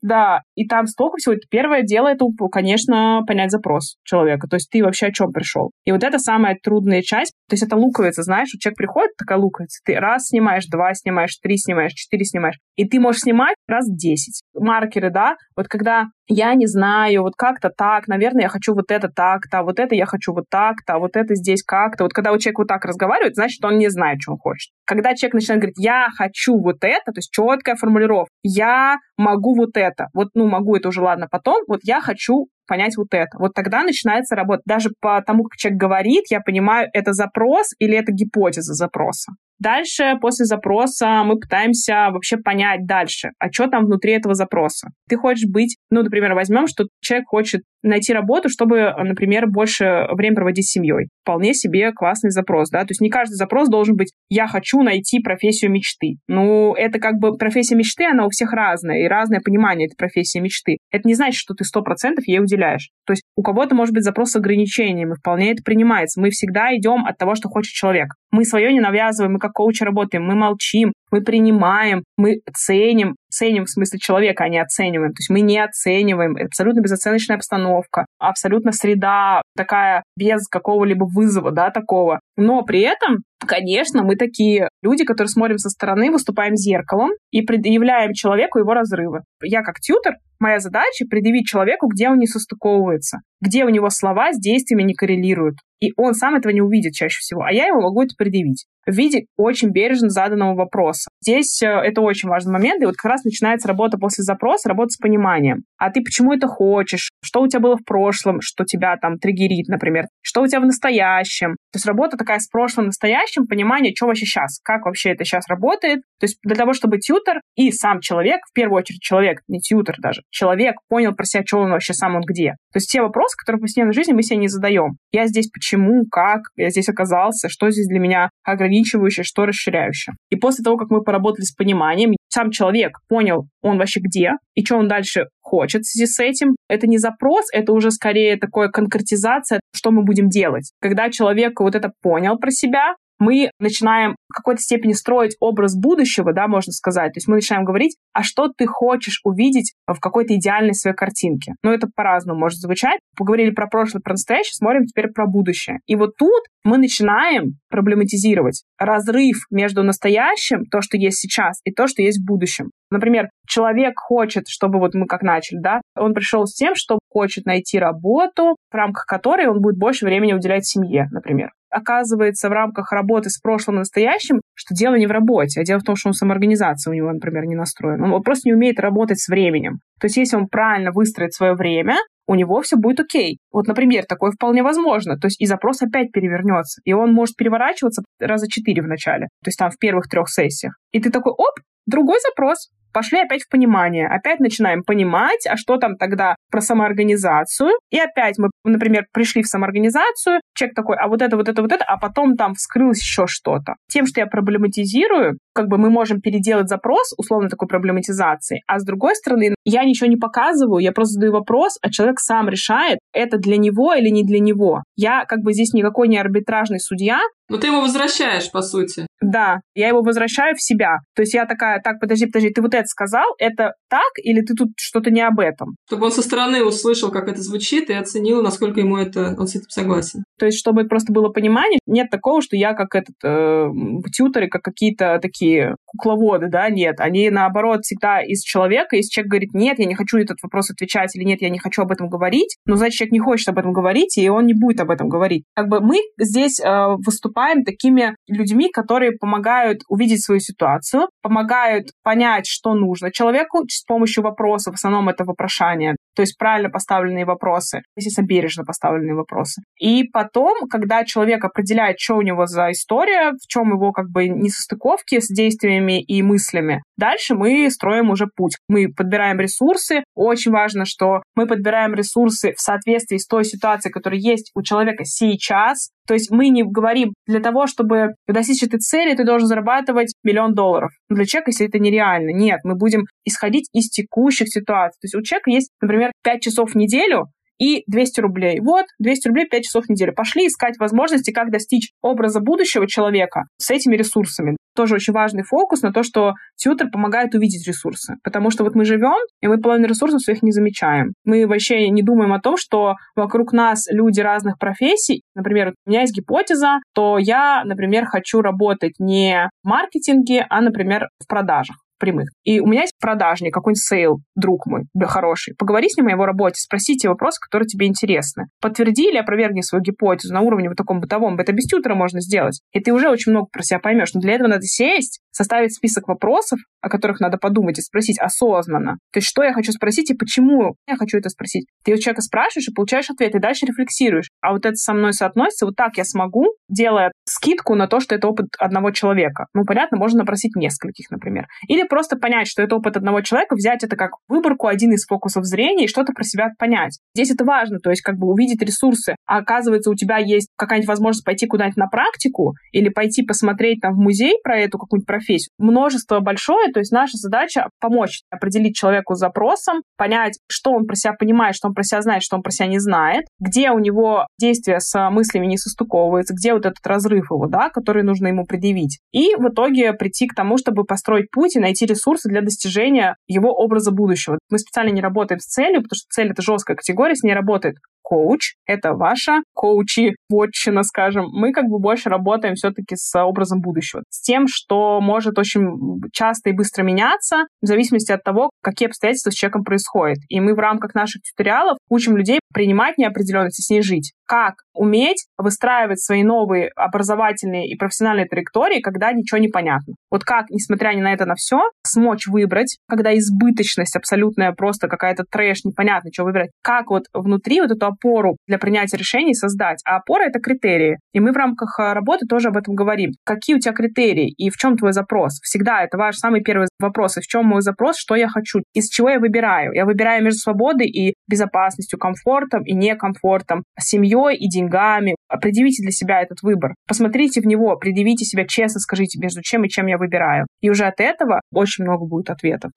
Да, и там столько всего. Первое дело это, конечно, понять запрос человека. То есть ты вообще о чем пришел. И вот это самая трудная часть. То есть это луковица, знаешь, вот человек приходит, такая луковица. Ты раз снимаешь, два снимаешь, три снимаешь, четыре снимаешь. И ты можешь снимать раз десять. Маркеры, да, вот когда я не знаю, вот как-то так, наверное, я хочу вот это так-то, вот это я хочу вот так-то, вот это здесь как-то. Вот когда у человека вот так разговаривает, значит, он не знает, что он хочет. Когда человек начинает говорить, я хочу вот это, то есть четкая формулировка, я могу вот это, вот, ну, могу это уже, ладно, потом, вот я хочу понять вот это. Вот тогда начинается работа. Даже по тому, как человек говорит, я понимаю, это запрос или это гипотеза запроса. Дальше, после запроса, мы пытаемся вообще понять дальше, а что там внутри этого запроса. Ты хочешь быть, ну, например, возьмем, что человек хочет найти работу, чтобы, например, больше время проводить с семьей. Вполне себе классный запрос, да, то есть не каждый запрос должен быть «я хочу найти профессию мечты». Ну, это как бы профессия мечты, она у всех разная, и разное понимание этой профессии мечты. Это не значит, что ты сто процентов ей уделяешь. То есть у кого-то может быть запрос с ограничениями, вполне это принимается. Мы всегда идем от того, что хочет человек. Мы свое не навязываем, мы как коучи работаем, мы молчим, мы принимаем, мы ценим, ценим в смысле человека, а не оцениваем. То есть мы не оцениваем. Абсолютно безоценочная обстановка, абсолютно среда такая без какого-либо вызова, да, такого. Но при этом, конечно, мы такие люди, которые смотрим со стороны, выступаем зеркалом и предъявляем человеку его разрывы. Я как тьютер, моя задача предъявить человеку, где он не состыковывается, где у него слова с действиями не коррелируют. И он сам этого не увидит чаще всего, а я ему могу это предъявить в виде очень бережно заданного вопроса. Здесь э, это очень важный момент, и вот как раз начинается работа после запроса, работа с пониманием. А ты почему это хочешь? Что у тебя было в прошлом, что тебя там триггерит, например? Что у тебя в настоящем? То есть работа такая с прошлым, настоящим, понимание, что вообще сейчас, как вообще это сейчас работает. То есть для того, чтобы тьютер и сам человек, в первую очередь человек, не тьютер даже, человек понял про себя, что он вообще сам, он где. То есть те вопросы, которые в повседневной жизни мы себе не задаем. Я здесь почему, как, я здесь оказался, что здесь для меня ограничивающее, что расширяющее. И после того, как мы поработали с пониманием, сам человек понял, он вообще где, и что он дальше хочет в связи с этим. Это не запрос, это уже скорее такая конкретизация, что мы будем делать. Когда человек вот это понял про себя, мы начинаем в какой-то степени строить образ будущего, да, можно сказать. То есть мы начинаем говорить, а что ты хочешь увидеть в какой-то идеальной своей картинке. Ну, это по-разному может звучать. Поговорили про прошлое, про настоящее, смотрим теперь про будущее. И вот тут мы начинаем проблематизировать разрыв между настоящим, то, что есть сейчас, и то, что есть в будущем. Например, человек хочет, чтобы вот мы как начали, да, он пришел с тем, что хочет найти работу, в рамках которой он будет больше времени уделять семье, например оказывается в рамках работы с прошлым и настоящим, что дело не в работе, а дело в том, что он самоорганизация у него, например, не настроена. Он просто не умеет работать с временем. То есть если он правильно выстроит свое время, у него все будет окей. Вот, например, такое вполне возможно. То есть и запрос опять перевернется. И он может переворачиваться раза четыре в начале. То есть там в первых трех сессиях. И ты такой, оп, другой запрос пошли опять в понимание. Опять начинаем понимать, а что там тогда про самоорганизацию. И опять мы, например, пришли в самоорганизацию, человек такой, а вот это, вот это, вот это, а потом там вскрылось еще что-то. Тем, что я проблематизирую, как бы мы можем переделать запрос условно такой проблематизации, а с другой стороны, я ничего не показываю, я просто задаю вопрос, а человек сам решает, это для него или не для него. Я как бы здесь никакой не арбитражный судья, но ты его возвращаешь, по сути. Да, я его возвращаю в себя. То есть я такая, так, подожди, подожди, ты вот это сказал, это так, или ты тут что-то не об этом? Чтобы он со стороны услышал, как это звучит, и оценил, насколько ему это, он с этим согласен. То есть, чтобы просто было понимание, нет такого, что я как этот э, тьютеры, как какие-то такие кукловоды, да, нет. Они, наоборот, всегда из человека, если человек говорит, нет, я не хочу этот вопрос отвечать, или нет, я не хочу об этом говорить, но значит, человек не хочет об этом говорить, и он не будет об этом говорить. Как бы мы здесь э, выступаем такими людьми, которые помогают увидеть свою ситуацию, помогают понять, что нужно человеку с помощью вопросов, в основном это вопрошание, то есть правильно поставленные вопросы, естественно, бережно поставленные вопросы. И потом, когда человек определяет, что у него за история, в чем его как бы несостыковки с действиями и мыслями, дальше мы строим уже путь. Мы подбираем ресурсы. Очень важно, что мы подбираем ресурсы в соответствии с той ситуацией, которая есть у человека сейчас, то есть мы не говорим, для того, чтобы достичь этой цели, ты должен зарабатывать миллион долларов. Но для человека, если это нереально, нет, мы будем исходить из текущих ситуаций. То есть у человека есть, например, 5 часов в неделю, и 200 рублей. Вот, 200 рублей 5 часов в неделю. Пошли искать возможности, как достичь образа будущего человека с этими ресурсами. Тоже очень важный фокус на то, что тьютор помогает увидеть ресурсы. Потому что вот мы живем, и мы половину ресурсов своих не замечаем. Мы вообще не думаем о том, что вокруг нас люди разных профессий. Например, у меня есть гипотеза, то я, например, хочу работать не в маркетинге, а, например, в продажах прямых. И у меня есть продажник, какой-нибудь sales, друг мой, хороший. Поговори с ним о его работе, спросите вопросы, которые тебе интересны. Подтверди или опровергни свою гипотезу на уровне вот таком бытовом. Это без тьютора можно сделать. И ты уже очень много про себя поймешь. Но для этого надо сесть, составить список вопросов, о которых надо подумать и спросить осознанно. То есть, что я хочу спросить и почему я хочу это спросить. Ты у человека спрашиваешь и получаешь ответ, и дальше рефлексируешь. А вот это со мной соотносится, вот так я смогу, делая скидку на то, что это опыт одного человека. Ну, понятно, можно напросить нескольких, например. Или просто понять, что это опыт одного человека, взять это как выборку, один из фокусов зрения и что-то про себя понять. Здесь это важно, то есть как бы увидеть ресурсы. А оказывается, у тебя есть какая-нибудь возможность пойти куда-нибудь на практику или пойти посмотреть там в музей про эту какую-нибудь профессию. Множество большое, то есть наша задача помочь определить человеку с запросом, понять, что он про себя понимает, что он про себя знает, что он про себя не знает, где у него действия с мыслями не состыковываются, где вот этот разрыв его, да, который нужно ему предъявить. И в итоге прийти к тому, чтобы построить путь и найти ресурсы для достижения его образа будущего. Мы специально не работаем с целью, потому что цель — это жесткая категория, с ней работает коуч, это ваша коучи вотчина, скажем. Мы как бы больше работаем все-таки с образом будущего, с тем, что может очень часто и быстро меняться в зависимости от того, какие обстоятельства с человеком происходят. И мы в рамках наших туториалов учим людей принимать неопределенность и с ней жить. Как уметь выстраивать свои новые образовательные и профессиональные траектории, когда ничего не понятно. Вот как, несмотря ни на это на все, смочь выбрать, когда избыточность абсолютная, просто какая-то трэш, непонятно, что выбирать. Как вот внутри вот эту опору для принятия решений создать. А опора — это критерии. И мы в рамках э, работы тоже об этом говорим. Какие у тебя критерии и в чем твой запрос? Всегда это ваш самый первый вопрос. И в чем мой запрос, что я хочу, из чего я выбираю. Я выбираю между свободой и безопасностью, комфортом и некомфортом, семьей и деньгами. Определите для себя этот выбор. Посмотрите в него, предъявите себя честно, скажите, между чем и чем я выбираю. И уже от этого очень много будет ответов.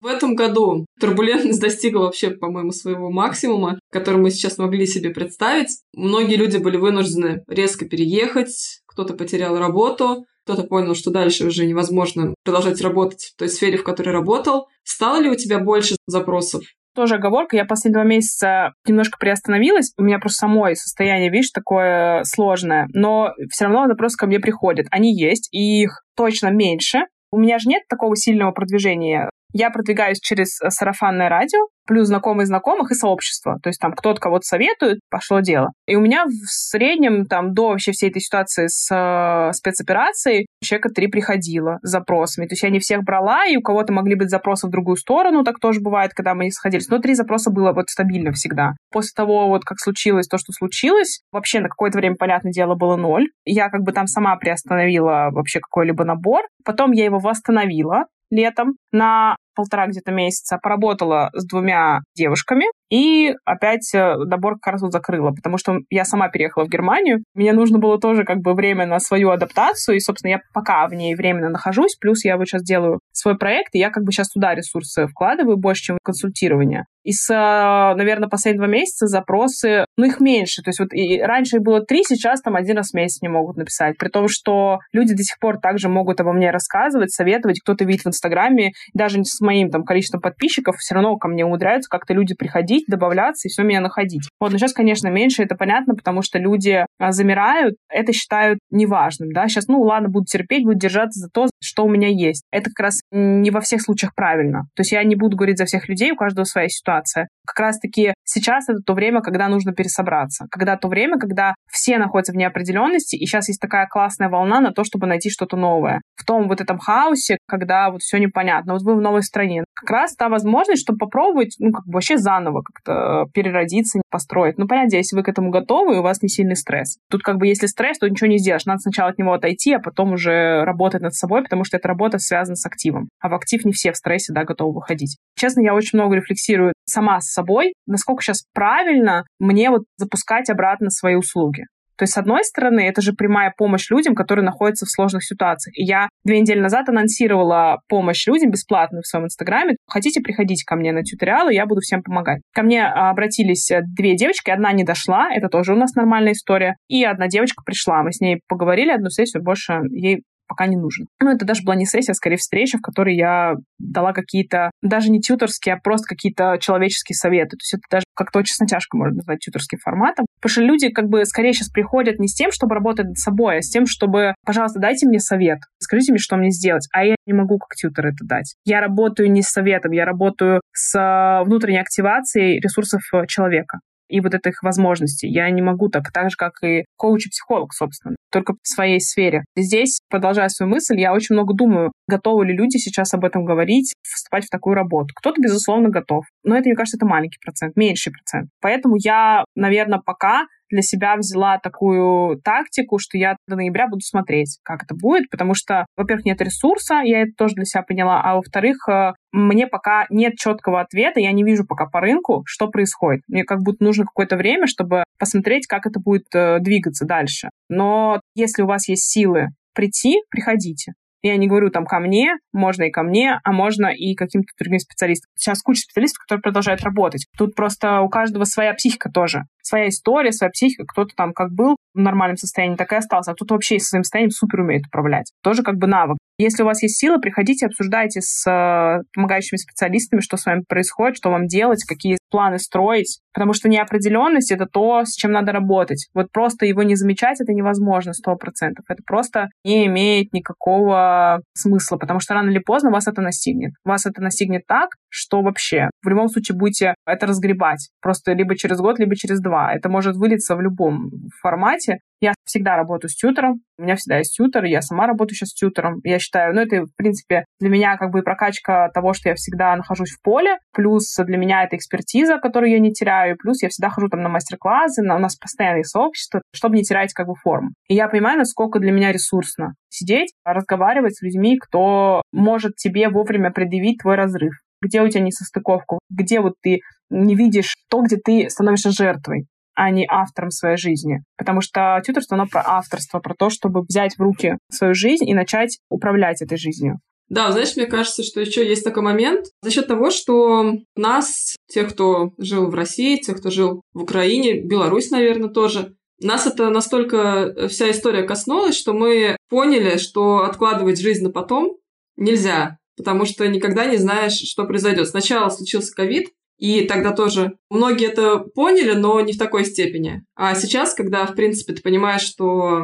В этом году турбулентность достигла вообще, по-моему, своего максимума, который мы сейчас могли себе представить. Многие люди были вынуждены резко переехать, кто-то потерял работу, кто-то понял, что дальше уже невозможно продолжать работать в той сфере, в которой работал. Стало ли у тебя больше запросов тоже оговорка. Я последние два месяца немножко приостановилась. У меня просто самое состояние, видишь, такое сложное. Но все равно запросы ко мне приходят. Они есть, и их точно меньше. У меня же нет такого сильного продвижения я продвигаюсь через э, сарафанное радио, плюс знакомые знакомых и сообщество. То есть там кто-то кого-то советует, пошло дело. И у меня в среднем там до вообще всей этой ситуации с э, спецоперацией человека три приходило с запросами. То есть я не всех брала, и у кого-то могли быть запросы в другую сторону, так тоже бывает, когда мы не сходились. Но три запроса было вот стабильно всегда. После того, вот как случилось то, что случилось, вообще на какое-то время, понятное дело, было ноль. Я как бы там сама приостановила вообще какой-либо набор. Потом я его восстановила, летом на полтора где-то месяца, поработала с двумя девушками, и опять э, набор как раз вот закрыла, потому что я сама переехала в Германию. Мне нужно было тоже как бы время на свою адаптацию, и, собственно, я пока в ней временно нахожусь, плюс я вот сейчас делаю свой проект, и я как бы сейчас туда ресурсы вкладываю больше, чем в консультирование. И с, э, наверное, последние два месяца запросы, ну, их меньше. То есть вот и раньше было три, сейчас там один раз в месяц не могут написать. При том, что люди до сих пор также могут обо мне рассказывать, советовать. Кто-то видит в Инстаграме, даже с моим там количеством подписчиков, все равно ко мне умудряются как-то люди приходить, добавляться и все меня находить. Вот, но сейчас, конечно, меньше, это понятно, потому что люди а, замирают, это считают неважным, да. Сейчас, ну, ладно, буду терпеть, буду держаться за то, что у меня есть. Это как раз не во всех случаях правильно. То есть я не буду говорить за всех людей, у каждого своя ситуация. Как раз-таки сейчас это то время, когда нужно пересобраться. Когда то время, когда все находятся в неопределенности, и сейчас есть такая классная волна на то, чтобы найти что-то новое. В том вот этом хаосе, когда вот все непонятно. Вот вы в новой стране. Как раз та возможность, чтобы попробовать, ну, как бы вообще заново как-то переродиться, построить. Ну, понятно, если вы к этому готовы, и у вас не сильный стресс. Тут как бы если стресс, то ничего не сделаешь. Надо сначала от него отойти, а потом уже работать над собой, потому что эта работа связана с активом. А в актив не все в стрессе, да, готовы выходить. Честно, я очень много рефлексирую сама с собой, насколько сейчас правильно мне вот запускать обратно свои услуги. То есть, с одной стороны, это же прямая помощь людям, которые находятся в сложных ситуациях. И я две недели назад анонсировала помощь людям бесплатную в своем инстаграме. Хотите, приходите ко мне на тьюториалы, я буду всем помогать. Ко мне а, обратились э, две девочки, одна не дошла, это тоже у нас нормальная история, и одна девочка пришла. Мы с ней поговорили одну сессию, больше ей пока не нужен. Ну, это даже была не сессия, а скорее встреча, в которой я дала какие-то, даже не тьюторские, а просто какие-то человеческие советы. То есть это даже как-то очень натяжко можно назвать тьюторским форматом. Потому что люди как бы скорее сейчас приходят не с тем, чтобы работать над собой, а с тем, чтобы, пожалуйста, дайте мне совет, скажите мне, что мне сделать. А я не могу как тьютер это дать. Я работаю не с советом, я работаю с э, внутренней активацией ресурсов э, человека и вот этих возможностей. Я не могу так, так же, как и коуч и психолог, собственно, только в своей сфере. Здесь, продолжая свою мысль, я очень много думаю, готовы ли люди сейчас об этом говорить, вступать в такую работу. Кто-то, безусловно, готов. Но это, мне кажется, это маленький процент, меньший процент. Поэтому я, наверное, пока для себя взяла такую тактику, что я до ноября буду смотреть, как это будет, потому что, во-первых, нет ресурса, я это тоже для себя поняла, а во-вторых, э, мне пока нет четкого ответа, я не вижу пока по рынку, что происходит. Мне как будто нужно какое-то время, чтобы посмотреть, как это будет э, двигаться дальше. Но если у вас есть силы прийти, приходите. Я не говорю там ко мне, можно и ко мне, а можно и каким-то другим специалистам. Сейчас куча специалистов, которые продолжают работать. Тут просто у каждого своя психика тоже. Своя история, своя психика. Кто-то там как был в нормальном состоянии, так и остался. А кто-то вообще со своим состоянием супер умеет управлять. Тоже как бы навык. Если у вас есть силы, приходите, обсуждайте с э, помогающими специалистами, что с вами происходит, что вам делать, какие планы строить. Потому что неопределенность — это то, с чем надо работать. Вот просто его не замечать — это невозможно сто процентов. Это просто не имеет никакого смысла, потому что рано или поздно вас это настигнет. Вас это настигнет так, что вообще в любом случае будете это разгребать. Просто либо через год, либо через два. Это может вылиться в любом формате. Я всегда работаю с тьютером, у меня всегда есть тьютер, я сама работаю сейчас с тьютером. Я считаю, ну, это, в принципе, для меня как бы прокачка того, что я всегда нахожусь в поле, плюс для меня это экспертиза, которую я не теряю, плюс я всегда хожу там на мастер-классы, у нас постоянные сообщества, чтобы не терять как бы форму. И я понимаю, насколько для меня ресурсно сидеть, разговаривать с людьми, кто может тебе вовремя предъявить твой разрыв где у тебя несостыковка, где вот ты не видишь то, где ты становишься жертвой а не автором своей жизни. Потому что тьюторство, оно про авторство, про то, чтобы взять в руки свою жизнь и начать управлять этой жизнью. Да, знаешь, мне кажется, что еще есть такой момент за счет того, что нас, тех, кто жил в России, тех, кто жил в Украине, Беларусь, наверное, тоже, нас это настолько вся история коснулась, что мы поняли, что откладывать жизнь на потом нельзя, потому что никогда не знаешь, что произойдет. Сначала случился ковид, и тогда тоже многие это поняли, но не в такой степени. А сейчас, когда, в принципе, ты понимаешь, что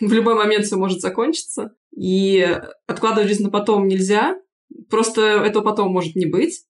в любой момент все может закончиться, и откладывать жизнь на потом нельзя, просто этого потом может не быть.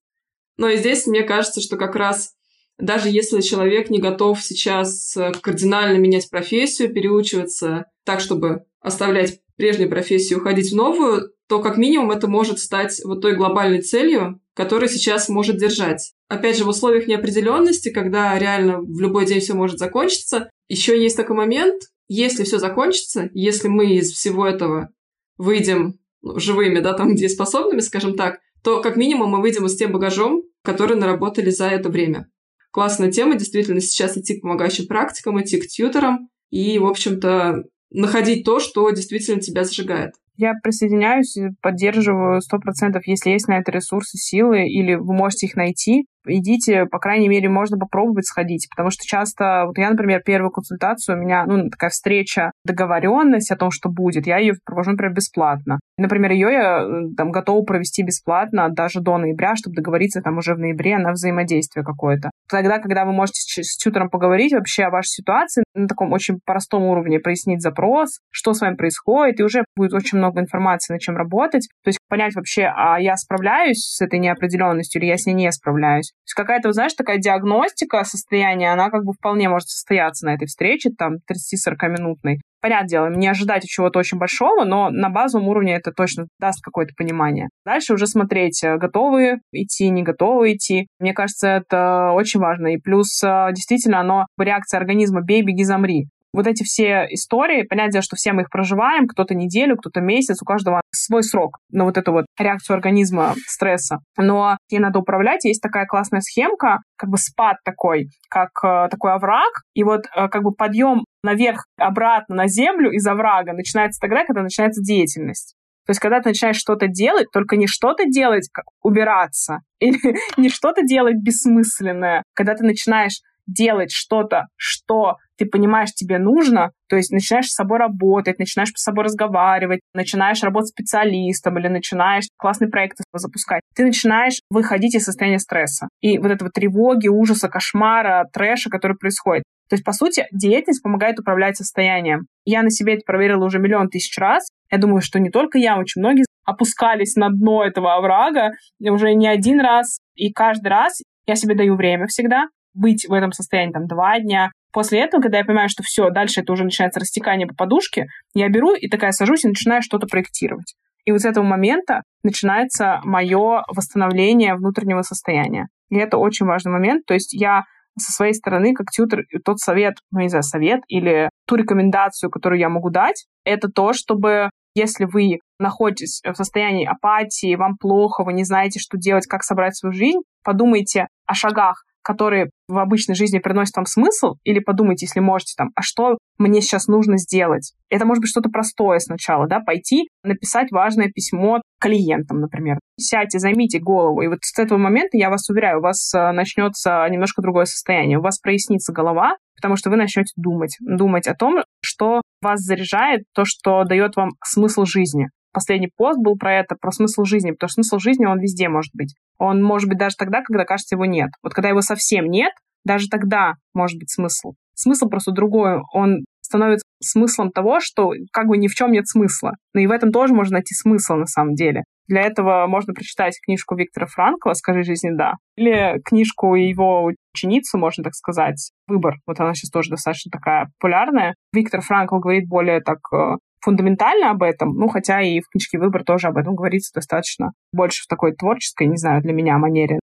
Но и здесь мне кажется, что как раз даже если человек не готов сейчас кардинально менять профессию, переучиваться так, чтобы оставлять прежнюю профессию уходить в новую, то как минимум это может стать вот той глобальной целью, которая сейчас может держать. Опять же, в условиях неопределенности, когда реально в любой день все может закончиться, еще есть такой момент, если все закончится, если мы из всего этого выйдем ну, живыми, да, там, где способными, скажем так, то как минимум мы выйдем с тем багажом, который наработали за это время. Классная тема, действительно, сейчас идти к помогающим практикам, идти к тьютерам и, в общем-то, находить то, что действительно тебя зажигает. Я присоединяюсь, поддерживаю сто процентов, если есть на это ресурсы, силы, или вы можете их найти, идите, по крайней мере, можно попробовать сходить, потому что часто, вот я, например, первую консультацию, у меня, ну, такая встреча, договоренность о том, что будет, я ее провожу, например, бесплатно. Например, ее я э, там готова провести бесплатно даже до ноября, чтобы договориться там уже в ноябре на взаимодействие какое-то. Тогда, когда вы можете с тьютером поговорить вообще о вашей ситуации на таком очень простом уровне, прояснить запрос, что с вами происходит, и уже будет очень много информации, над чем работать. То есть понять вообще, а я справляюсь с этой неопределенностью или я с ней не справляюсь. Есть какая-то, знаешь, такая диагностика состояния, она как бы вполне может состояться на этой встрече, там, 30-40 минутной. Понятное дело, не ожидать чего-то очень большого, но на базовом уровне это точно даст какое-то понимание. Дальше уже смотреть, э, готовы идти, не готовы идти. Мне кажется, это очень важно. И плюс э, действительно оно реакция организма «бей, беги, замри» вот эти все истории, понятное дело, что все мы их проживаем, кто-то неделю, кто-то месяц, у каждого свой срок на вот эту вот реакцию организма стресса. Но ей надо управлять, есть такая классная схемка, как бы спад такой, как э, такой овраг, и вот э, как бы подъем наверх, обратно на землю из оврага начинается тогда, когда начинается деятельность. То есть, когда ты начинаешь что-то делать, только не что-то делать, как убираться, [LAUGHS] или не что-то делать бессмысленное, когда ты начинаешь делать что-то, что ты понимаешь, тебе нужно, то есть начинаешь с собой работать, начинаешь с собой разговаривать, начинаешь работать специалистом или начинаешь классный проект запускать, ты начинаешь выходить из состояния стресса и вот этого тревоги, ужаса, кошмара, трэша, который происходит. То есть, по сути, деятельность помогает управлять состоянием. Я на себе это проверила уже миллион тысяч раз. Я думаю, что не только я, очень многие опускались на дно этого оврага уже не один раз. И каждый раз я себе даю время всегда быть в этом состоянии там два дня. После этого, когда я понимаю, что все, дальше это уже начинается растекание по подушке, я беру и такая сажусь и начинаю что-то проектировать. И вот с этого момента начинается мое восстановление внутреннего состояния. И это очень важный момент. То есть я со своей стороны, как тьютер, тот совет, ну, не знаю, совет или ту рекомендацию, которую я могу дать, это то, чтобы если вы находитесь в состоянии апатии, вам плохо, вы не знаете, что делать, как собрать свою жизнь, подумайте о шагах, которые в обычной жизни приносят вам смысл, или подумайте, если можете, там, а что мне сейчас нужно сделать? Это может быть что-то простое сначала, да, пойти написать важное письмо клиентам, например. Сядьте, займите голову, и вот с этого момента, я вас уверяю, у вас э, начнется немножко другое состояние, у вас прояснится голова, потому что вы начнете думать, думать о том, что вас заряжает, то, что дает вам смысл жизни последний пост был про это, про смысл жизни, потому что смысл жизни, он везде может быть. Он может быть даже тогда, когда, кажется, его нет. Вот когда его совсем нет, даже тогда может быть смысл. Смысл просто другой. Он становится смыслом того, что как бы ни в чем нет смысла. Но и в этом тоже можно найти смысл на самом деле. Для этого можно прочитать книжку Виктора Франкла «Скажи жизни да». Или книжку его ученицу, можно так сказать, «Выбор». Вот она сейчас тоже достаточно такая популярная. Виктор Франкл говорит более так э, фундаментально об этом, ну, хотя и в книжке «Выбор» тоже об этом говорится достаточно больше в такой творческой, не знаю, для меня манере.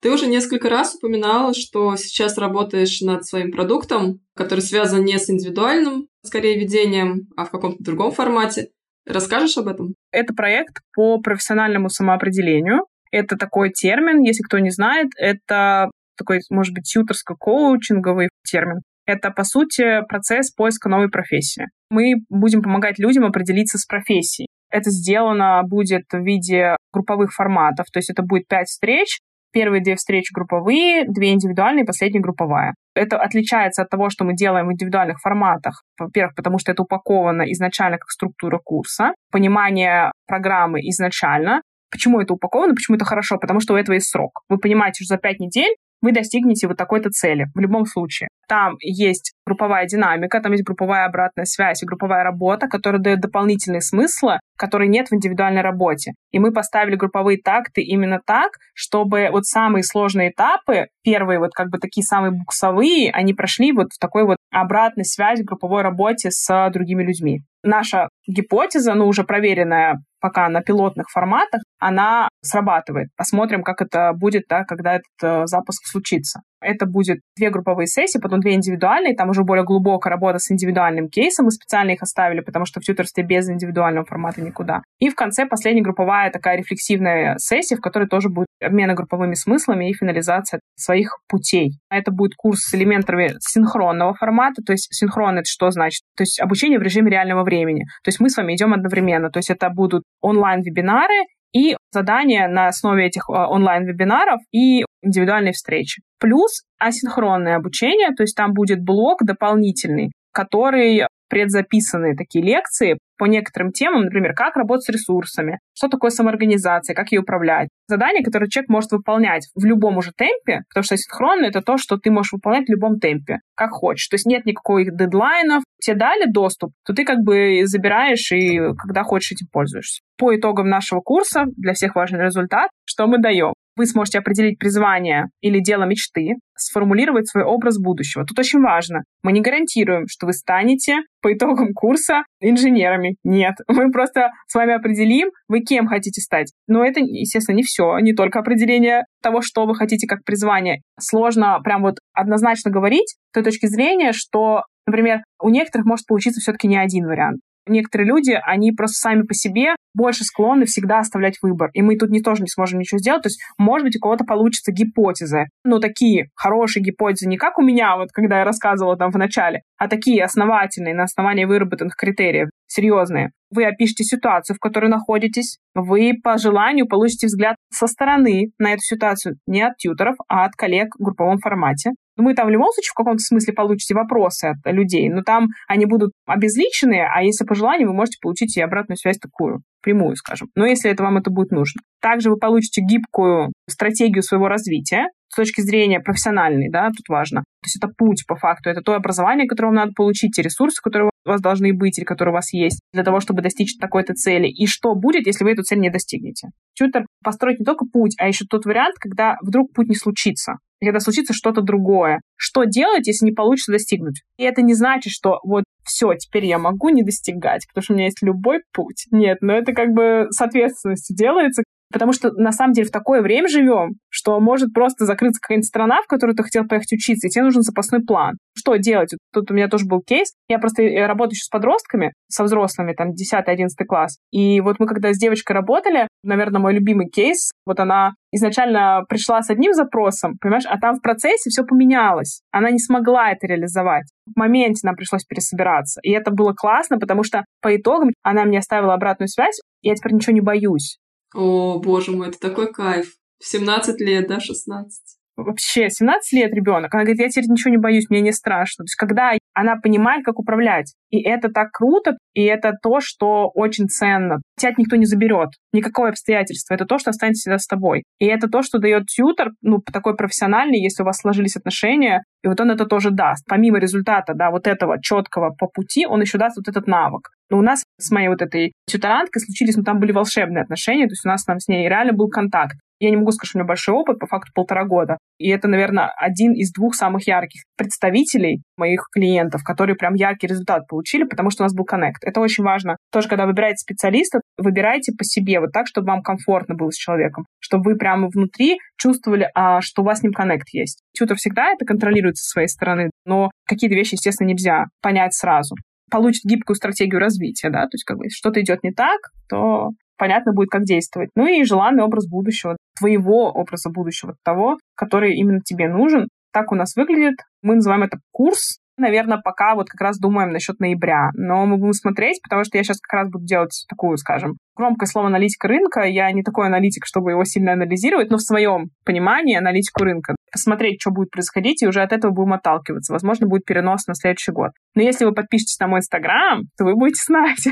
Ты уже несколько раз упоминала, что сейчас работаешь над своим продуктом, который связан не с индивидуальным, скорее, ведением, а в каком-то другом формате. Расскажешь об этом? Это проект по профессиональному самоопределению. Это такой термин, если кто не знает, это такой, может быть, тьюторско-коучинговый термин. Это, по сути, процесс поиска новой профессии. Мы будем помогать людям определиться с профессией. Это сделано будет в виде групповых форматов, то есть это будет пять встреч, Первые две встречи групповые, две индивидуальные, последняя групповая. Это отличается от того, что мы делаем в индивидуальных форматах. Во-первых, потому что это упаковано изначально как структура курса, понимание программы изначально. Почему это упаковано? Почему это хорошо? Потому что у этого есть срок. Вы понимаете, что за пять недель вы достигнете вот такой-то цели в любом случае. Там есть групповая динамика, там есть групповая обратная связь и групповая работа, которая дает дополнительные смыслы, которые нет в индивидуальной работе. И мы поставили групповые такты именно так, чтобы вот самые сложные этапы, первые вот как бы такие самые буксовые, они прошли вот в такой вот обратной связи в групповой работе с другими людьми. Наша гипотеза, ну уже проверенная пока на пилотных форматах, она срабатывает. Посмотрим, как это будет, да, когда этот э, запуск случится. Это будет две групповые сессии, потом две индивидуальные, там уже более глубокая работа с индивидуальным кейсом, мы специально их оставили, потому что в тьютерстве без индивидуального формата никуда. И в конце последняя групповая такая рефлексивная сессия, в которой тоже будет обмена групповыми смыслами и финализация своих путей. Это будет курс с элементами синхронного формата, то есть синхрон это что значит? То есть обучение в режиме реального времени. То есть мы с вами идем одновременно, то есть это будут онлайн-вебинары и задания на основе этих а, онлайн-вебинаров и индивидуальные встречи. Плюс асинхронное обучение, то есть там будет блок дополнительный, который предзаписанные такие лекции по некоторым темам, например, как работать с ресурсами, что такое самоорганизация, как ее управлять. Задания, которые человек может выполнять в любом уже темпе, потому что синхронно — это то, что ты можешь выполнять в любом темпе, как хочешь. То есть нет никаких дедлайнов, тебе дали доступ, то ты как бы забираешь и когда хочешь этим пользуешься. По итогам нашего курса, для всех важный результат, что мы даем? Вы сможете определить призвание или дело мечты, сформулировать свой образ будущего. Тут очень важно. Мы не гарантируем, что вы станете по итогам курса инженерами. Нет. [LAUGHS] Мы просто с вами определим, вы кем хотите стать. Но это, естественно, не все. Не только определение того, что вы хотите как призвание. Сложно прям вот однозначно говорить с той точки зрения, что Например, у некоторых может получиться все-таки не один вариант. Некоторые люди, они просто сами по себе больше склонны всегда оставлять выбор. И мы тут не тоже не сможем ничего сделать. То есть, может быть, у кого-то получится гипотезы. Но такие хорошие гипотезы, не как у меня, вот когда я рассказывала там в начале, а такие основательные, на основании выработанных критериев, серьезные. Вы опишите ситуацию, в которой находитесь. Вы по желанию получите взгляд со стороны на эту ситуацию не от тьютеров, а от коллег в групповом формате. Ну, вы там в любом случае в каком-то смысле получите вопросы от людей, но там они будут обезличенные, а если по желанию, вы можете получить и обратную связь такую, прямую, скажем. Но если это вам это будет нужно. Также вы получите гибкую стратегию своего развития с точки зрения профессиональной, да, тут важно. То есть это путь по факту, это то образование, которое вам надо получить, те ресурсы, которые у вас должны быть или которые у вас есть для того, чтобы достичь такой-то цели. И что будет, если вы эту цель не достигнете? Тьютер построить не только путь, а еще тот вариант, когда вдруг путь не случится когда случится что-то другое. Что делать, если не получится достигнуть? И это не значит, что вот все, теперь я могу не достигать, потому что у меня есть любой путь. Нет, но это как бы с ответственностью делается, Потому что на самом деле в такое время живем, что может просто закрыться какая-нибудь страна, в которую ты хотел поехать учиться, и тебе нужен запасной план. Что делать? Тут у меня тоже был кейс. Я просто я работаю еще с подростками, со взрослыми, там, 10-11 класс. И вот мы когда с девочкой работали, наверное, мой любимый кейс, вот она изначально пришла с одним запросом, понимаешь, а там в процессе все поменялось. Она не смогла это реализовать. В моменте нам пришлось пересобираться. И это было классно, потому что по итогам она мне оставила обратную связь, я теперь ничего не боюсь. О, боже мой, это такой кайф. В 17 лет, да, 16? Вообще, 17 лет ребенок, она говорит, я теперь ничего не боюсь, мне не страшно. То есть, когда она понимает, как управлять. И это так круто, и это то, что очень ценно. Тебя никто не заберет, никакое обстоятельство. Это то, что останется всегда с тобой. И это то, что дает тьютер, ну, такой профессиональный, если у вас сложились отношения, и вот он это тоже даст. Помимо результата, да, вот этого четкого по пути, он еще даст вот этот навык. Но у нас с моей вот этой тьюторанткой случились, ну, там были волшебные отношения, то есть у нас там с ней реально был контакт. Я не могу сказать, что у меня большой опыт, по факту полтора года. И это, наверное, один из двух самых ярких представителей моих клиентов, которые прям яркий результат получили, потому что у нас был коннект. Это очень важно. Тоже, когда выбираете специалиста, выбирайте по себе вот так, чтобы вам комфортно было с человеком, чтобы вы прямо внутри чувствовали, а, что у вас с ним коннект есть. Тьютер всегда это контролирует со своей стороны, но какие-то вещи, естественно, нельзя понять сразу получит гибкую стратегию развития, да, то есть как бы что-то идет не так, то понятно будет, как действовать. Ну и желанный образ будущего, твоего образа будущего, того, который именно тебе нужен. Так у нас выглядит. Мы называем это курс. Наверное, пока вот как раз думаем насчет ноября. Но мы будем смотреть, потому что я сейчас как раз буду делать такую, скажем, громкое слово аналитика рынка. Я не такой аналитик, чтобы его сильно анализировать, но в своем понимании аналитику рынка. Посмотреть, что будет происходить, и уже от этого будем отталкиваться. Возможно, будет перенос на следующий год. Но если вы подпишетесь на мой инстаграм, то вы будете знать,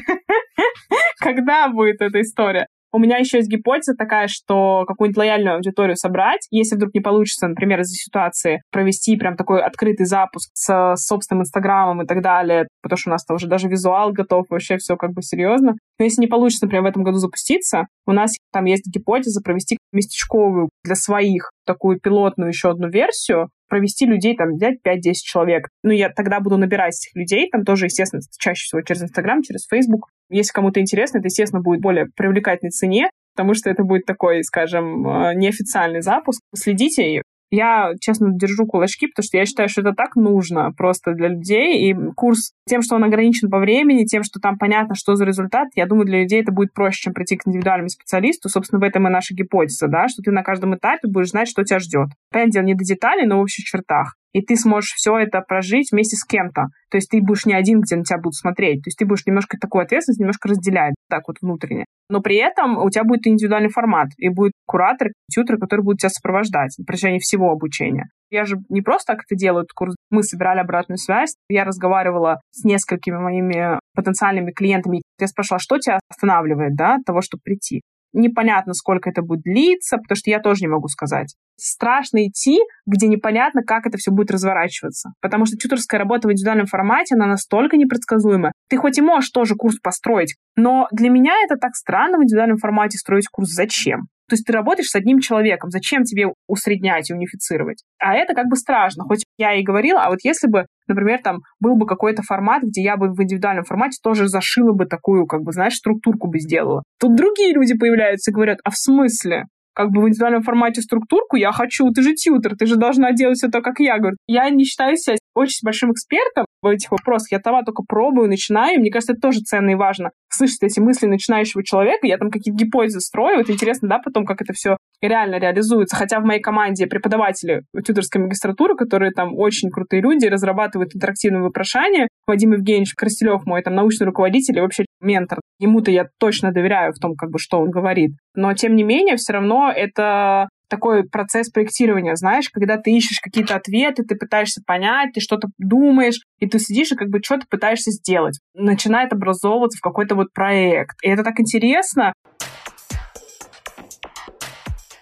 [LAUGHS] когда будет эта история. У меня еще есть гипотеза такая, что какую-нибудь лояльную аудиторию собрать, если вдруг не получится, например, из-за ситуации провести прям такой открытый запуск с собственным инстаграмом и так далее, потому что у нас там уже даже визуал готов, вообще все как бы серьезно. Но если не получится, например, в этом году запуститься, у нас там есть гипотеза провести местечковую для своих такую пилотную еще одну версию, провести людей, там, взять 5-10 человек. Ну, я тогда буду набирать этих людей, там тоже, естественно, чаще всего через Инстаграм, через Фейсбук. Если кому-то интересно, это, естественно, будет более привлекательной цене, потому что это будет такой, скажем, э, неофициальный запуск. Следите, я, честно, держу кулачки, потому что я считаю, что это так нужно просто для людей. И курс тем, что он ограничен по времени, тем, что там понятно, что за результат, я думаю, для людей это будет проще, чем прийти к индивидуальному специалисту. Собственно, в этом и наша гипотеза, да, что ты на каждом этапе будешь знать, что тебя ждет. Понятное дело, не до деталей, но в общих чертах и ты сможешь все это прожить вместе с кем-то. То есть ты будешь не один, где на тебя будут смотреть. То есть ты будешь немножко такую ответственность немножко разделять, так вот внутренне. Но при этом у тебя будет индивидуальный формат, и будет куратор, тьютер, который будет тебя сопровождать на протяжении всего обучения. Я же не просто так это делаю, этот курс. Мы собирали обратную связь. Я разговаривала с несколькими моими потенциальными клиентами. Я спрашивала, что тебя останавливает, да, от того, чтобы прийти непонятно, сколько это будет длиться, потому что я тоже не могу сказать. Страшно идти, где непонятно, как это все будет разворачиваться. Потому что тьюторская работа в индивидуальном формате, она настолько непредсказуема. Ты хоть и можешь тоже курс построить, но для меня это так странно в индивидуальном формате строить курс. Зачем? То есть ты работаешь с одним человеком, зачем тебе усреднять и унифицировать? А это как бы страшно. Хоть я и говорила, а вот если бы, например, там был бы какой-то формат, где я бы в индивидуальном формате тоже зашила бы такую, как бы, знаешь, структурку бы сделала. Тут другие люди появляются и говорят, а в смысле? Как бы в индивидуальном формате структурку, я хочу, ты же тьютер, ты же должна делать все то, как я. Говорю, я не считаю себя очень большим экспертом в этих вопросах. Я сама только пробую, начинаю. Мне кажется, это тоже ценно и важно. Слышать эти мысли начинающего человека, я там какие-то гипотезы строю. Вот интересно, да, потом, как это все реально реализуется. Хотя в моей команде преподаватели тьюторской магистратуры, которые там очень крутые люди, разрабатывают интерактивные вопрошания. Вадим Евгеньевич Крастелев, мой там научный руководитель и вообще ментор. Ему-то я точно доверяю в том, как бы, что он говорит. Но, тем не менее, все равно это такой процесс проектирования, знаешь, когда ты ищешь какие-то ответы, ты пытаешься понять, ты что-то думаешь, и ты сидишь и как бы что-то пытаешься сделать. Начинает образовываться в какой-то вот проект. И это так интересно.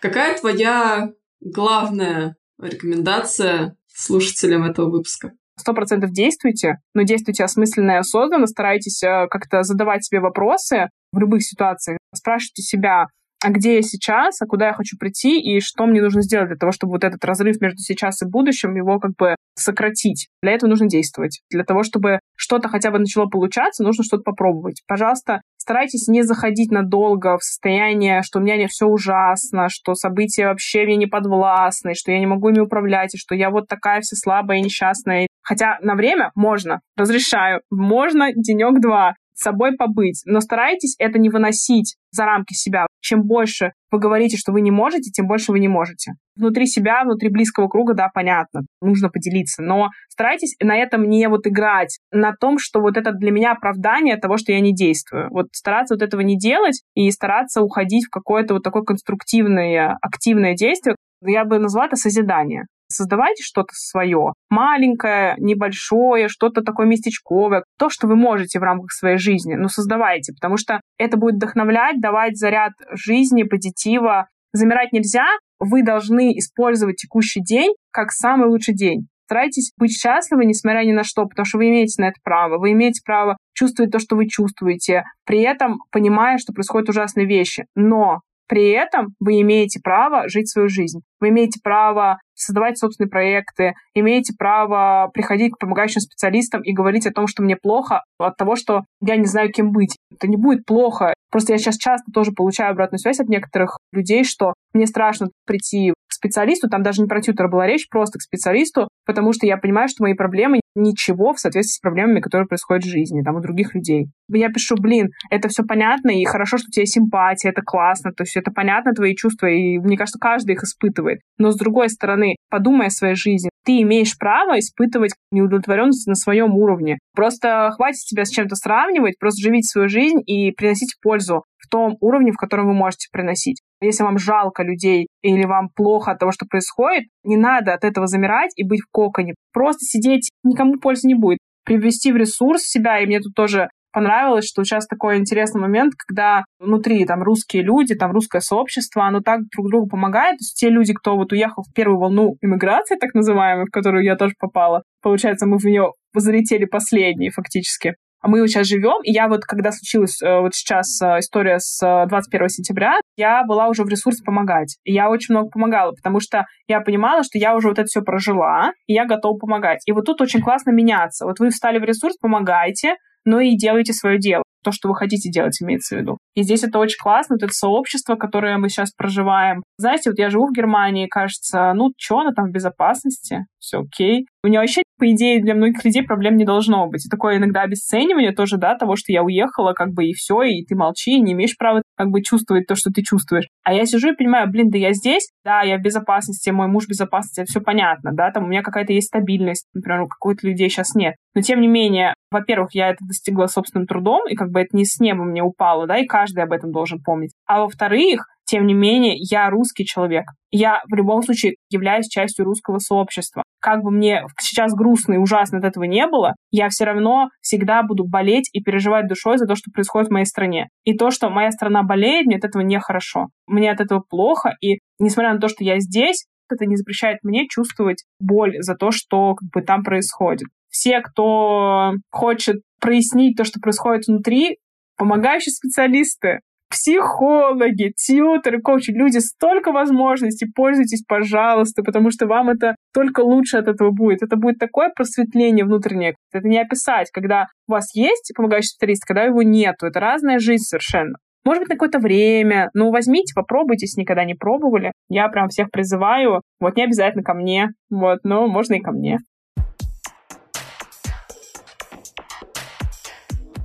Какая твоя главная рекомендация слушателям этого выпуска? сто процентов действуйте, но действуйте осмысленно и осознанно, старайтесь э, как-то задавать себе вопросы в любых ситуациях. Спрашивайте себя, а где я сейчас, а куда я хочу прийти, и что мне нужно сделать для того, чтобы вот этот разрыв между сейчас и будущим, его как бы сократить. Для этого нужно действовать. Для того, чтобы что-то хотя бы начало получаться, нужно что-то попробовать. Пожалуйста, старайтесь не заходить надолго в состояние, что у меня не все ужасно, что события вообще мне не подвластны, что я не могу ими управлять, и что я вот такая вся слабая и несчастная. Хотя на время можно, разрешаю, можно денек-два собой побыть. Но старайтесь это не выносить за рамки себя. Чем больше вы говорите, что вы не можете, тем больше вы не можете. Внутри себя, внутри близкого круга, да, понятно, нужно поделиться. Но старайтесь на этом не вот играть, на том, что вот это для меня оправдание того, что я не действую. Вот стараться вот этого не делать и стараться уходить в какое-то вот такое конструктивное, активное действие. Я бы назвала это созидание. Создавайте что-то свое, маленькое, небольшое, что-то такое местечковое, то, что вы можете в рамках своей жизни, но создавайте, потому что это будет вдохновлять, давать заряд жизни, позитива. Замирать нельзя, вы должны использовать текущий день как самый лучший день. Старайтесь быть счастливы, несмотря ни на что, потому что вы имеете на это право. Вы имеете право чувствовать то, что вы чувствуете, при этом понимая, что происходят ужасные вещи. Но при этом вы имеете право жить свою жизнь. Вы имеете право создавать собственные проекты, имеете право приходить к помогающим специалистам и говорить о том, что мне плохо от того, что я не знаю, кем быть. Это не будет плохо. Просто я сейчас часто тоже получаю обратную связь от некоторых людей, что мне страшно прийти к специалисту, там даже не про тьютера была речь, просто к специалисту, потому что я понимаю, что мои проблемы ничего в соответствии с проблемами, которые происходят в жизни, там, у других людей. Я пишу, блин, это все понятно, и хорошо, что у тебя симпатия, это классно, то есть это понятно, твои чувства, и мне кажется, каждый их испытывает. Но с другой стороны, подумай о своей жизни. Ты имеешь право испытывать неудовлетворенность на своем уровне. Просто хватит себя с чем-то сравнивать, просто живите свою жизнь и приносить пользу в том уровне, в котором вы можете приносить. Если вам жалко людей или вам плохо от того, что происходит, не надо от этого замирать и быть в коконе. Просто сидеть никому пользы не будет. Привести в ресурс себя, и мне тут тоже понравилось, что сейчас такой интересный момент, когда внутри там русские люди, там русское сообщество, оно так друг другу помогает. То есть те люди, кто вот уехал в первую волну иммиграции, так называемой, в которую я тоже попала, получается, мы в нее залетели последние фактически. А мы сейчас живем, и я вот, когда случилась э, вот сейчас э, история с 21 э, сентября, я была уже в ресурсе помогать. И я очень много помогала, потому что я понимала, что я уже вот это все прожила, и я готова помогать. И вот тут очень классно меняться. Вот вы встали в ресурс, помогайте, но и делайте свое дело. То, что вы хотите делать, имеется в виду. И здесь это очень классно, вот это сообщество, которое мы сейчас проживаем. Знаете, вот я живу в Германии, кажется, ну, что она там в безопасности, все окей. У нее вообще, по идее, для многих людей проблем не должно быть. И такое иногда обесценивание тоже, да, того, что я уехала, как бы, и все, и ты молчи, не имеешь права, как бы, чувствовать то, что ты чувствуешь. А я сижу и понимаю, блин, да я здесь, да, я в безопасности, мой муж в безопасности, все понятно, да, там у меня какая-то есть стабильность, например, у какой-то людей сейчас нет. Но, тем не менее, во-первых, я это достигла собственным трудом, и как бы это не с неба мне упало, да, и каждый об этом должен помнить. А во-вторых, тем не менее, я русский человек. Я в любом случае являюсь частью русского сообщества. Как бы мне сейчас грустно и ужасно от этого не было, я все равно всегда буду болеть и переживать душой за то, что происходит в моей стране. И то, что моя страна болеет, мне от этого нехорошо. Мне от этого плохо, и несмотря на то, что я здесь, это не запрещает мне чувствовать боль за то, что как бы там происходит. Все, кто хочет прояснить то, что происходит внутри, помогающие специалисты, психологи, тьютеры, коучи, люди, столько возможностей, пользуйтесь, пожалуйста, потому что вам это только лучше от этого будет. Это будет такое просветление внутреннее. Это не описать, когда у вас есть помогающий специалист, когда его нету. Это разная жизнь совершенно. может быть, на какое-то время. Ну, возьмите, попробуйте, если никогда не пробовали. Я прям всех призываю. Вот не обязательно ко мне, вот, но можно и ко мне.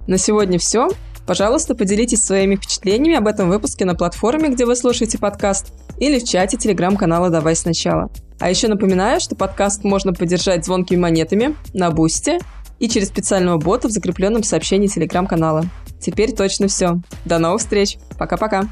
На сегодня все. Пожалуйста, поделитесь своими впечатлениями об этом выпуске на платформе, где вы слушаете подкаст, или в чате телеграм-канала «Давай сначала». А еще напоминаю, что подкаст можно поддержать звонкими монетами на Бусте и через специального бота в закрепленном сообщении телеграм-канала. Теперь точно все. До новых встреч. Пока-пока.